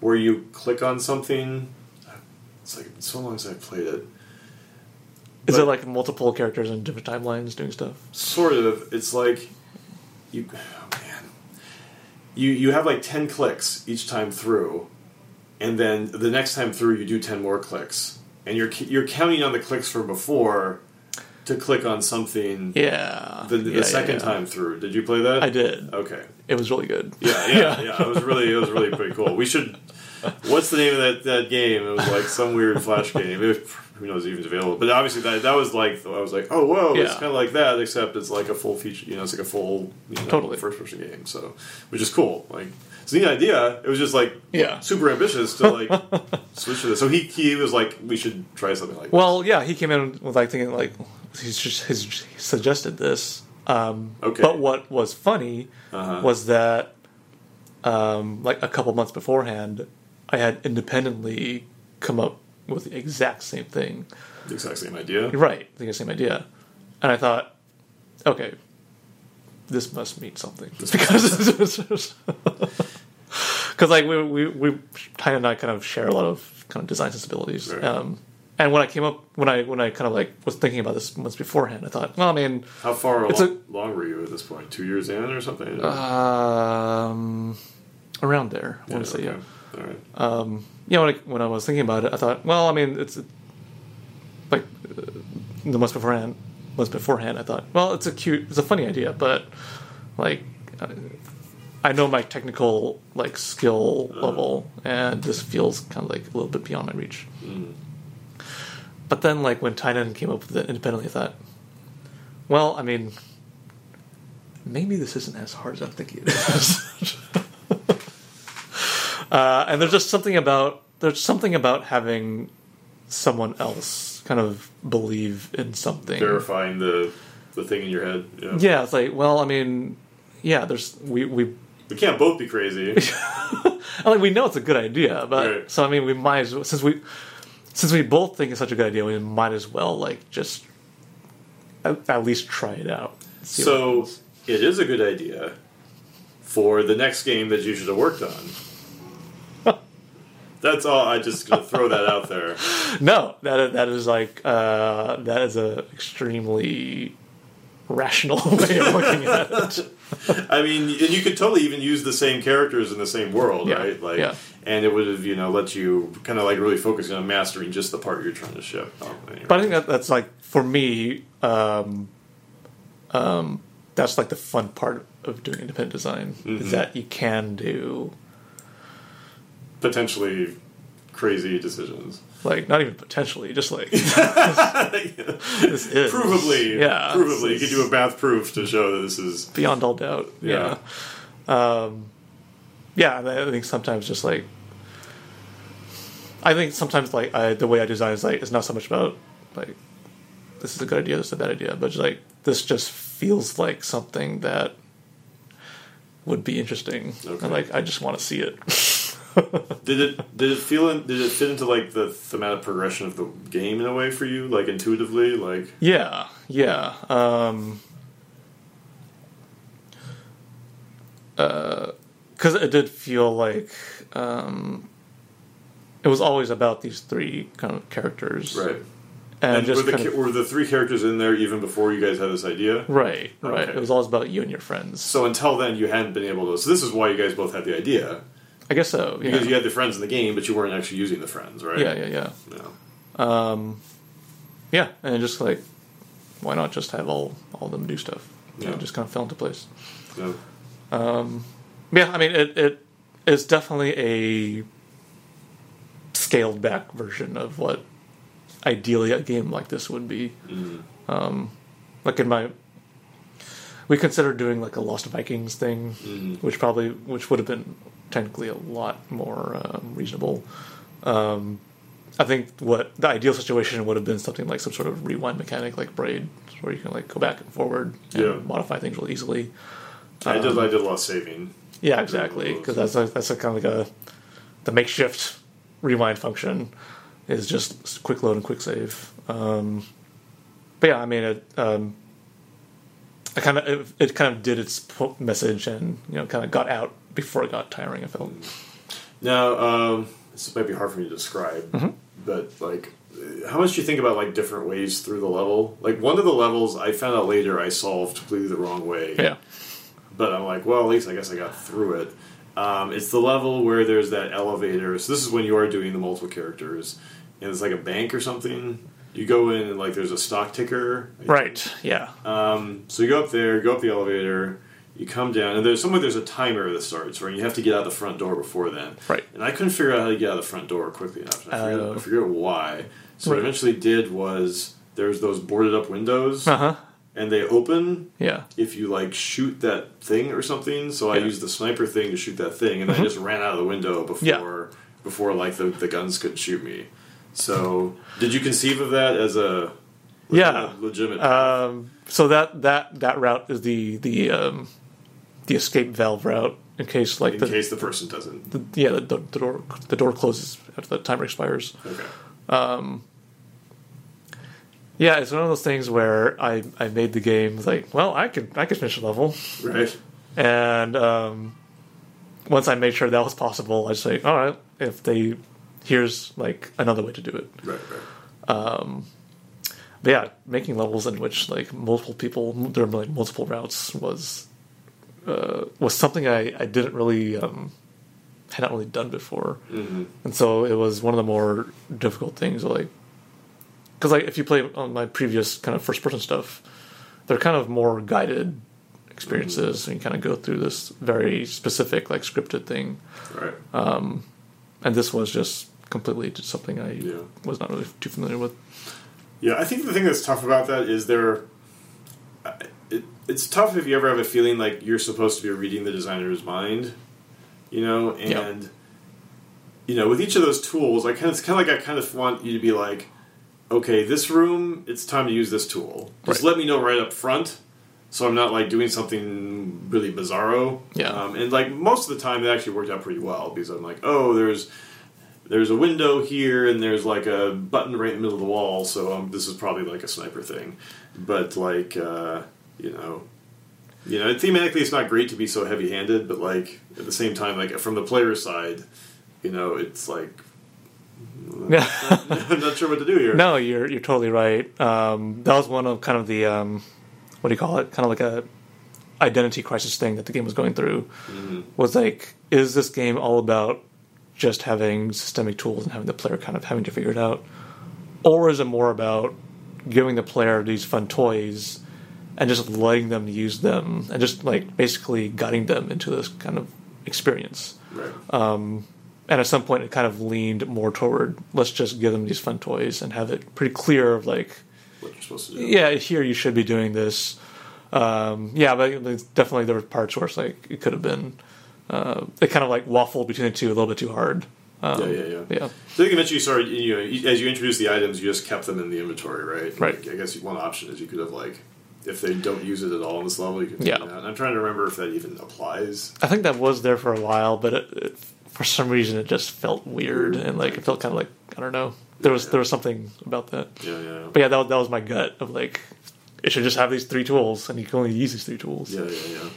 where you click on something. It's like so long since I played it. is But- it like multiple characters in different timelines doing stuff? Sort of. It's like you. Oh man. You you have like ten clicks each time through, and then the next time through you do ten more clicks, and you're you're counting on the clicks from before to click on something Yeah. the, the Yeah, yeah, second yeah. time through. Did you play that? I did. Okay. It was really good. Yeah, yeah, yeah. It was really, it was really pretty cool. We should, what's the name of that, that game? It was like some weird flash game. It, who knows if it's available? But obviously that that was like I was like, oh whoa, it's Yeah. kind of like that, except it's like a full feature. You know, it's like a full you know, Totally. first person game. So which is cool. Like it's a neat idea. It was just like Yeah. super ambitious to like switch to this. So he he was like, we should try something like Well, yeah, he came in with like thinking like he's just he's he suggested this. Um, Okay. But what was funny Uh-huh. was that um, like a couple months beforehand, I had independently come up with the exact same thing. The exact same idea. Right, the exact same idea, and I thought, okay, this must mean something because because like we we we Ty and I kind of share a lot of kind of design sensibilities. Right. Um, and when I came up, when I when I kind of like was thinking about this months beforehand, I thought, well, I mean, How far along, long were you at this point? Two years in or something? um, around there. I want to say, yeah. Right. Um, yeah, when I, when I was thinking about it, I thought, well, I mean, it's like uh, the months beforehand. Months beforehand, I thought, well, it's a cute, it's a funny idea, but like, uh, I know my technical like skill level, and this feels kind of like a little bit beyond my reach. But then, like when Tynan came up with it independently, I thought, well, I mean, maybe this isn't as hard as I'm thinking it is. uh, and there's just something about there's something about having someone else kind of believe in something. Verifying the the thing in your head. Yeah. Yeah, it's like, well, I mean, yeah, there's we we We can't both be crazy. I mean, we know it's a good idea, but Right. so I mean, we might as well since we since we both think it's such a good idea, we might as well like just at, at least try it out. So it is a good idea for the next game that you should have worked on. That's all. I just gonna throw that out there. no, that that is like uh, that is a extremely rational way of looking at it. I mean, and you could totally even use the same characters in the same world, Yeah, right? Like, yeah. and it would have you know let you kind of like really focus on mastering just the part you're trying to ship. Oh, anyway. But I think that that's like for me, um, um, that's like the fun part of doing independent design Mm-hmm. is that you can do potentially crazy decisions. like not even potentially, just like this is Provably, yeah, provably, you could do a math proof to show that this is beyond all doubt. Yeah, um, yeah. I think sometimes just like I think sometimes like I, the way I design is like it's not so much about like this is a good idea, this is a bad idea, but just like this just feels like something that would be interesting. Okay. And like I just want to see it. Did it did it feel in, did it fit into like the thematic progression of the game in a way for you, like intuitively, like Yeah, yeah. Um, because it did feel like um, it was always about these three kind of characters, right? And, And, just were the of, were the three characters in there even before you guys had this idea? right, right. Okay. It was always about you and your friends. So until then, you hadn't been able to. So this is why you guys both had the idea I guess so. Yeah, because you had the friends in the game, but you weren't actually using the friends, right? yeah, yeah, yeah, No. Um, yeah. And just like, why not just have all all them do stuff? You know, Yeah. just kind of fell into place. No. Um, yeah, I mean, it, it is definitely a scaled back version of what ideally a game like this would be. Mm-hmm. Um, like in my, we considered doing like a Lost Vikings thing, which probably which would have been technically a lot more um, reasonable. Um, I think what the ideal situation would have been something like some sort of rewind mechanic, like Braid, where you can like go back and forward and Yeah. modify things really easily. I did. I did a lot of saving. Yeah, exactly. Because that's a, that's a kind of like a the makeshift rewind function is just quick load and quick save. Um, but yeah, I mean it. Um, I kind of it, it kind of did its message and you know kind of got out before it got tiring. I felt. Now, um, this might be hard for me to describe, Mm-hmm. but like, how much do you think about like different ways through the level? Like one of the levels, I found out later I solved completely the wrong way. Yeah. But I'm like, well, at least I guess I got through it. Um, it's the level where there's that elevator. So this is when you are doing the multiple characters, and it's like a bank or something. You go in and like there's a stock ticker. Right. Yeah. Um, so you go up there, go up the elevator. you come down, and there's somewhere there's a timer that starts, where you have to get out the front door before then. Right. And I couldn't figure out how to get out the front door quickly enough. And I forget, Oh. I forget why. So what I eventually did was there's those boarded up windows, Uh huh. and they open Yeah. if you like shoot that thing or something. So I Yeah. used the sniper thing to shoot that thing, and I just ran out of the window before Yeah. before like the, the guns could shoot me. So did you conceive of that as a Yeah. legitimate? Um, so that that that route is the the um, the escape valve route in case like in the, case the person doesn't. the yeah the, the door the door closes after the timer expires. Okay. Yeah, it's one of those things where I, I made the game like, well, I could I could finish a level, Right. and um, once I made sure that was possible, I just like, all right, if they here's like another way to do it. Right. Right. But yeah, making levels in which like multiple people there were like multiple routes was uh, was something I, I didn't really um, had not really done before, hmm and so it was one of the more difficult things. Like, because like if you play on my previous kind of first person stuff, they're kind of more guided experiences, and you kind of go through this very specific like scripted thing, Right. and this was just completely just something I Yeah. was not really too familiar with. Yeah, I think the thing that's tough about that is there. It, it's tough if you ever have a feeling like you're supposed to be reading the designer's mind, you know, Yeah. and you know, with each of those tools, I kind of it's kind of like I kind of want you to be like, okay, this room, it's time to use this tool. Just Right. let me know right up front, so I'm not like doing something really bizarro. Yeah. Um, and like most of the time, it actually worked out pretty well because I'm like, oh, there's there's a window here and there's like a button right in the middle of the wall so um, this is probably like a sniper thing but like uh, you know you know thematically it's not great to be so heavy handed but like at the same time like from the player's side you know it's like Yeah. i'm not sure what to do here No, you're you're totally right. Um, that was one of kind of the um, what do you call it? Kind of like a identity crisis thing that the game was going through. Was like, is this game all about just having systemic tools and having the player kind of having to figure it out, or is it more about giving the player these fun toys and just letting them use them and just like basically guiding them into this kind of experience? right. And at some point it kind of leaned more toward let's just give them these fun toys and have it pretty clear of like what you're supposed to do. yeah here you should be doing this. Um, yeah but it's definitely there were parts where it's like it could have been uh, it kind of like waffled between the two a little bit too hard um, yeah yeah yeah yeah so I think eventually you started, you know, as you introduced the items, you just kept them in the inventory, right? Right. Like, I guess one option is you could have like, if they don't use it at all on this level, you can Yeah. that. I'm trying to remember if that even applies. i think that was there for a while but it, it, for some reason it just felt weird and like it felt kind of like i don't know there was there was something about that Yeah, yeah, but yeah that, that was my gut of like it should just have these three tools and you can only use these three tools yeah, yeah, yeah.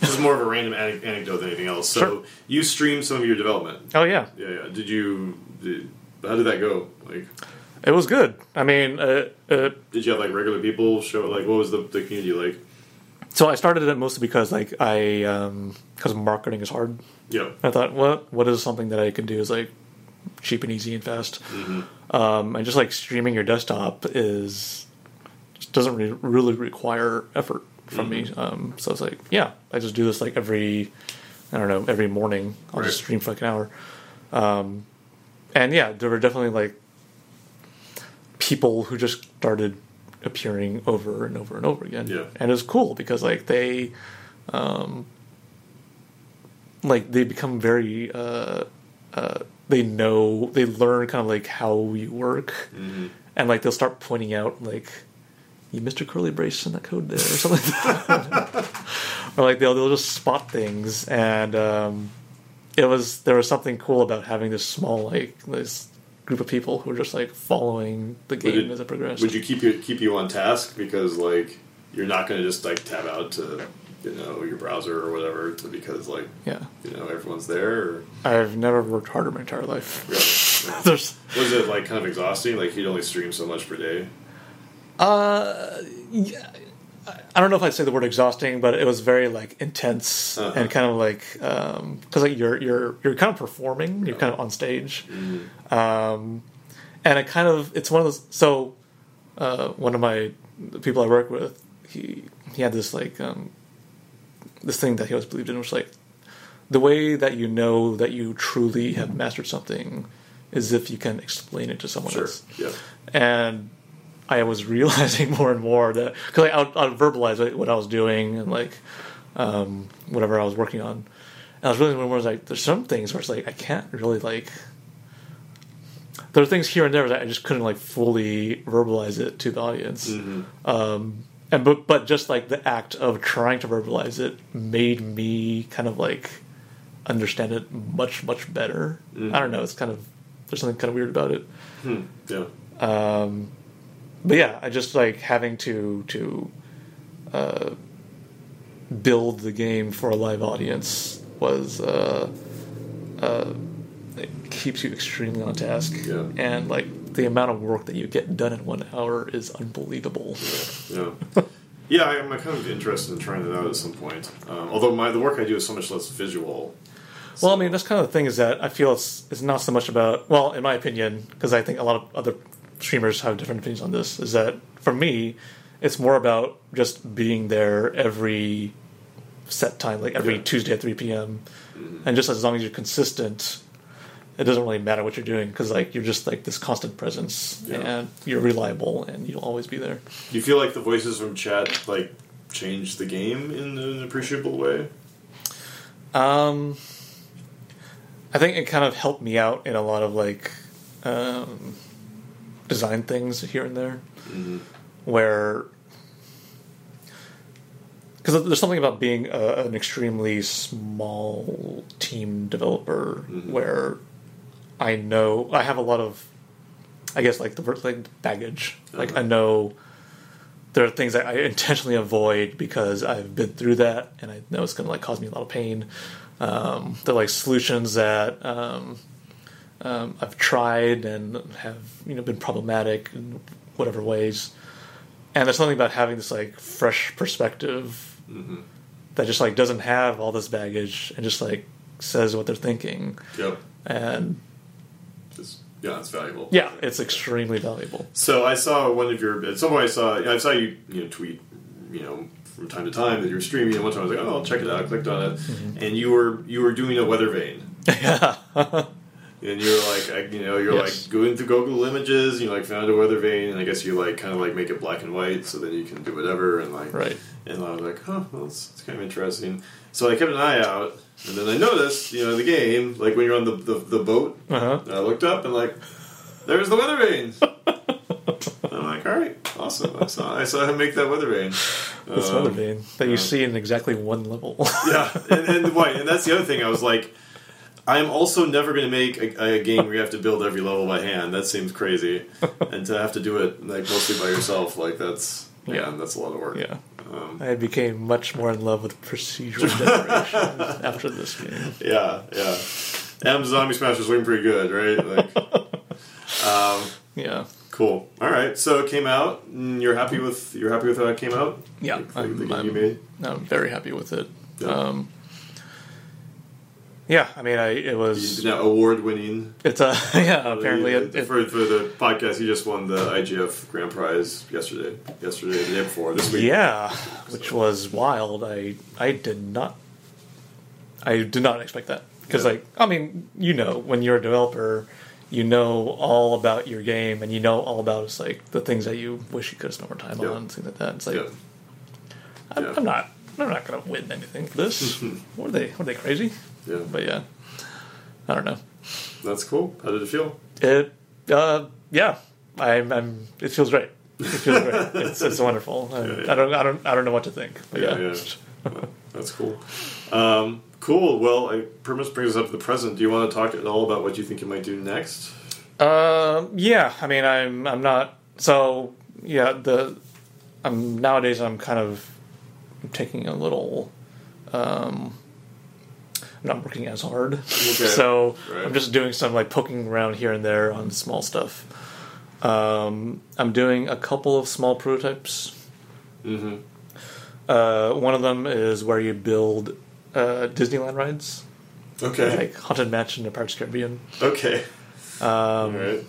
This is more of a random ane- anecdote than anything else. So Sure. you streamed some of your development. oh yeah Yeah, yeah. Did you? Did, how did that go? Like, It was good. I mean, uh, uh, did you have like regular people show? Like, what was the, the community like? so I started it mostly because like I because marketing is hard. Yeah, I thought, what what is something that I can do is like cheap and easy and fast, um, and just like streaming your desktop is doesn't re- really require effort from me. Um, so it's like, yeah, I just do this like every I don't know every morning. I'll just Right. stream for like an hour, um, and yeah, there were definitely like people who just started appearing over and over and over again. Yeah. And it was cool because like they um like they become very uh uh they know they learn kind of like how you work and like they'll start pointing out like you missed a curly brace in that code there or something like that. or like they'll they'll just spot things and um it was there was something cool about having this small like this group of people who are just like following the game it- as it progressed. Would you keep you keep you on task because like you're not going to just like tab out to you know your browser or whatever to, because like yeah, you know everyone's there. Or, I've never worked harder my entire life. really? Yeah. Was it like kind of exhausting? Like he'd only stream so much per day. Uh, yeah, I don't know if I'd say the word exhausting, but it was very like intense Uh-huh. and kind of like because like you're you're you're kind of performing, you're kind of on stage, um, and it kind of it's one of those. So uh, one of my the people I work with, he he had this like um, this thing that he always believed in was like the way that you know that you truly have mastered something is if you can explain it to someone Sure. else. Yeah. And I was realizing more and more that because like, I would, I would verbalize what I was doing and like um, whatever I was working on. And I was realizing more and more like there's some things where it's like I can't really like. There are things here and there that I just couldn't like fully verbalize it to the audience. Um, and but but just like the act of trying to verbalize it made me kind of like understand it much much better. I don't know. It's kind of there's something kind of weird about it. Yeah. But yeah, I just like having to to uh, build the game for a live audience was uh, uh, it keeps you extremely on task. Yeah. And like the amount of work that you get done in one hour is unbelievable. Yeah. Yeah, I'm kind of interested in trying that out at some point. Um, although my the work I do is so much less visual. Well, I mean, that's kind of the thing is that I feel it's it's not so much about well, in my opinion, because I think a lot of other streamers have different opinions on this. Is that for me, it's more about just being there every set time, like every Yeah. Tuesday at three p.m. and just as long as you're consistent, it doesn't really matter what you're doing because like you're just like this constant presence Yeah. and you're reliable and you'll always be there. Do you feel like the voices from chat like change the game in an appreciable way? Um, I think it kind of helped me out in a lot of like um, design things here and there, where because there's something about being a, an extremely small team developer where I know I have a lot of, I guess like the like baggage. Like I know there are things that I intentionally avoid because I've been through that and I know it's going to like cause me a lot of pain. Um, they're like solutions that um, um, I've tried and have you know been problematic in whatever ways. And there's something about having this like fresh perspective that just like doesn't have all this baggage and just like says what they're thinking. Yep. And It's, yeah, it's valuable. yeah, it's extremely valuable. So I saw one of your at some point I saw I saw you you know tweet you know from time to time that you were streaming and one time I was like oh I'll check it out I clicked on it and you were you were doing a weather vane yeah. and you're like you know you're Yes. like going through Google Images and you like found a weather vane and I guess you like kind of like make it black and white so then you can do whatever and like Right. and I was like huh well it's, it's kind of interesting so I kept an eye out and then I noticed you know the game like when you're on the the, the boat Uh huh. I looked up and like, there's the weather vane. I'm like, all right, awesome. I saw, I saw him make that weather vane. This Um, weather vane that you uh, see in exactly one level. Yeah, and, and right, and that's the other thing. I was like, I'm also never going to make a, a game where you have to build every level by hand. That seems crazy, and to have to do it like mostly by yourself, like that's yeah, Yeah. that's a lot of work. yeah. Um, I became much more in love with procedural generation after this game. yeah, yeah. Atom's Zombie Smash was looking pretty good, right? Like, um, Yeah. Cool. All right. So it came out. And you're happy with you're happy with how it came out. Yeah, Like, I'm- I'm- you made. I'm very happy with it. Yeah. Um, yeah, I mean, I it was Now award winning. it's a yeah. Apparently, it, it, for for the podcast, he just won the IGF Grand Prize yesterday. Yesterday, the day before, this week. yeah, which was wild. I I did not I did not expect that because Yeah. like I mean, you know, when you're a developer, you know all about your game and you know all about it's like the things that you wish you could have spent more time Yeah. on, things like that. It's like Yeah. I'm. I'm not. I'm not going to win anything for this. what are they? What are they crazy? Yeah. But yeah, I don't know. That's cool. How did it feel? It, uh, yeah, I'm, I'm. It feels great. It feels great. It's, it's wonderful. I, Yeah, yeah. I don't, I don't, I don't know what to think. But Yeah, yeah, yeah. That's cool. Um, cool. Well, it pretty much brings us up to the present. Do you want to talk at all about what you think you might do next? Um, yeah. I mean, I'm, I'm not. So yeah, the, I'm nowadays. I'm kind of taking a little. Um, I'm not working as hard, so Right. I'm just doing some like poking around here and there on small stuff. Um, I'm doing a couple of small prototypes. Mm-hmm. Uh, one of them is where you build uh, Disneyland rides, Okay. like Haunted Mansion or Pirates Caribbean. Okay. Um, all right.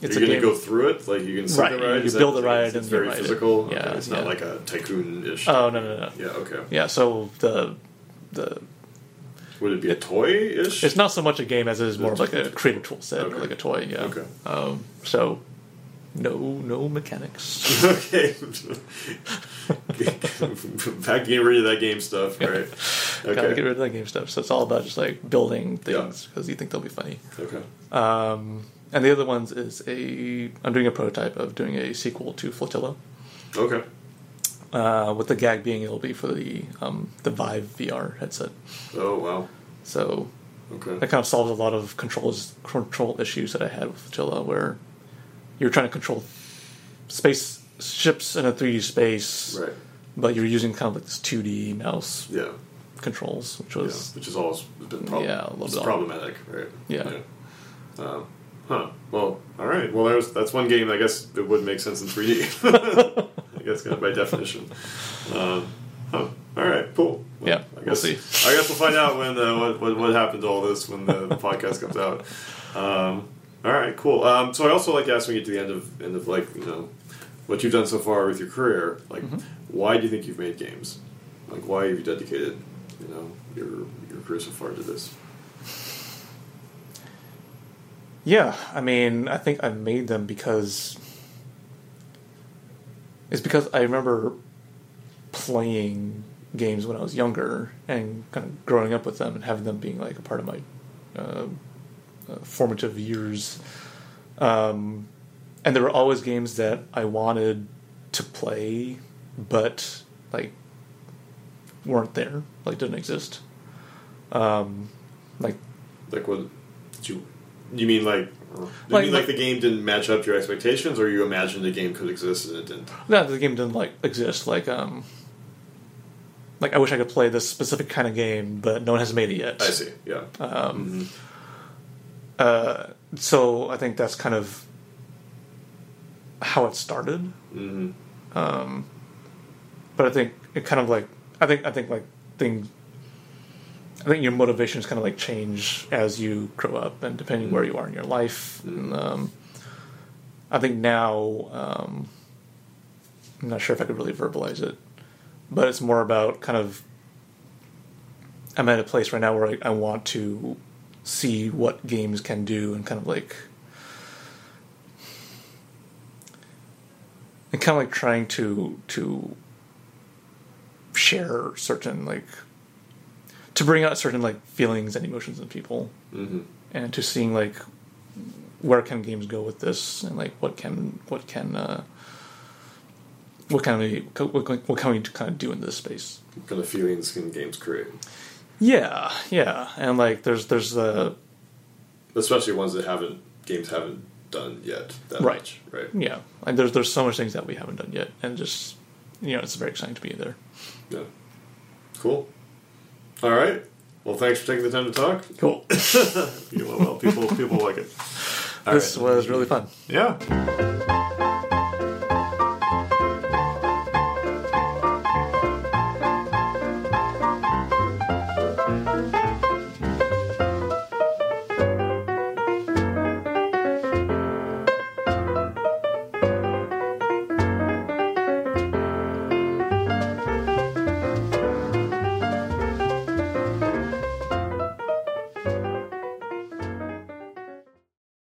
It's You're going to game. go through it, like you can see Right, the ride. you Is build that- the ride It's and you very ride it. physical. Yeah, Okay, it's not yeah. like a tycoon-ish. oh no no no. Yeah. Okay. Yeah, so the the Would it be a toy ish? it's not so much a game as it is more of like a creative tool set Okay. like a toy. Yeah. Okay. Um, so no no mechanics. okay. Back getting rid of that game stuff, right? Gotta get rid of that game stuff. So it's all about just like building things because you think they'll be funny. Okay. Um, and the other ones is a I'm doing a prototype of doing a sequel to Flotilla. Okay. Uh, with the gag being it'll be for the um, the Vive VR headset. Oh wow. So Okay. that kind of solves a lot of controls control issues that I had with Flotilla, where you're trying to control space ships in a 3D space, Right. but you're using kind of like this 2D mouse Yeah. controls, which Yeah. was Which has always been prob- Yeah, a little bit. problematic, right? Yeah. Um, huh. Well, all right. Well, that's one game. I guess it would make sense in 3D. I guess kind of by definition. Um, huh. All right. Cool. Well, Yeah, I we'll guess, see. I guess we'll find out when uh, what, what what happened to all this when the, the podcast comes out. Um, all right. Cool. Um, so I also like to ask when you get to the end of end of like you know what you've done so far with your career. Like, Mm-hmm. why do you think you've made games? Like, why have you dedicated you know your your career so far to this? Yeah, I mean, I think I made them because it's because I remember playing games when I was younger and kind of growing up with them and having them being like a part of my uh, uh, formative years. Um, and there were always games that I wanted to play, but like weren't there, like didn't exist. Um, like Like what? Did you you mean like? You Like- mean like the game didn't match up to your expectations, or you imagined the game could exist and it didn't? No, the game didn't like exist. Like, um, like I wish I could play this specific kind of game, but no one has made it yet. I see. Yeah. Um, uh, so I think that's kind of how it started. hmm Um, but I think it kind of like I think I think like things. I think your motivations kind of like change as you grow up and depending where you are in your life. And, um, I think now um, I'm not sure if I could really verbalize it, but it's more about kind of. I'm at a place right now where I, I want to see what games can do and kind of like and kind of like trying to to share certain like to bring out certain like feelings and emotions in people hmm and to seeing like where can games go with this and like what can what can uh what can we what, can- what can we kind of do in this space What kind of feelings can games create? yeah yeah and like there's there's the Especially ones that haven't games haven't done yet. That Right. much, right? yeah like there's there's so much things that we haven't done yet and just you know it's very exciting to be there Yeah. Cool. All right. Well, thanks for taking the time to talk. cool You well, people people like it. All this right. was really fun Yeah.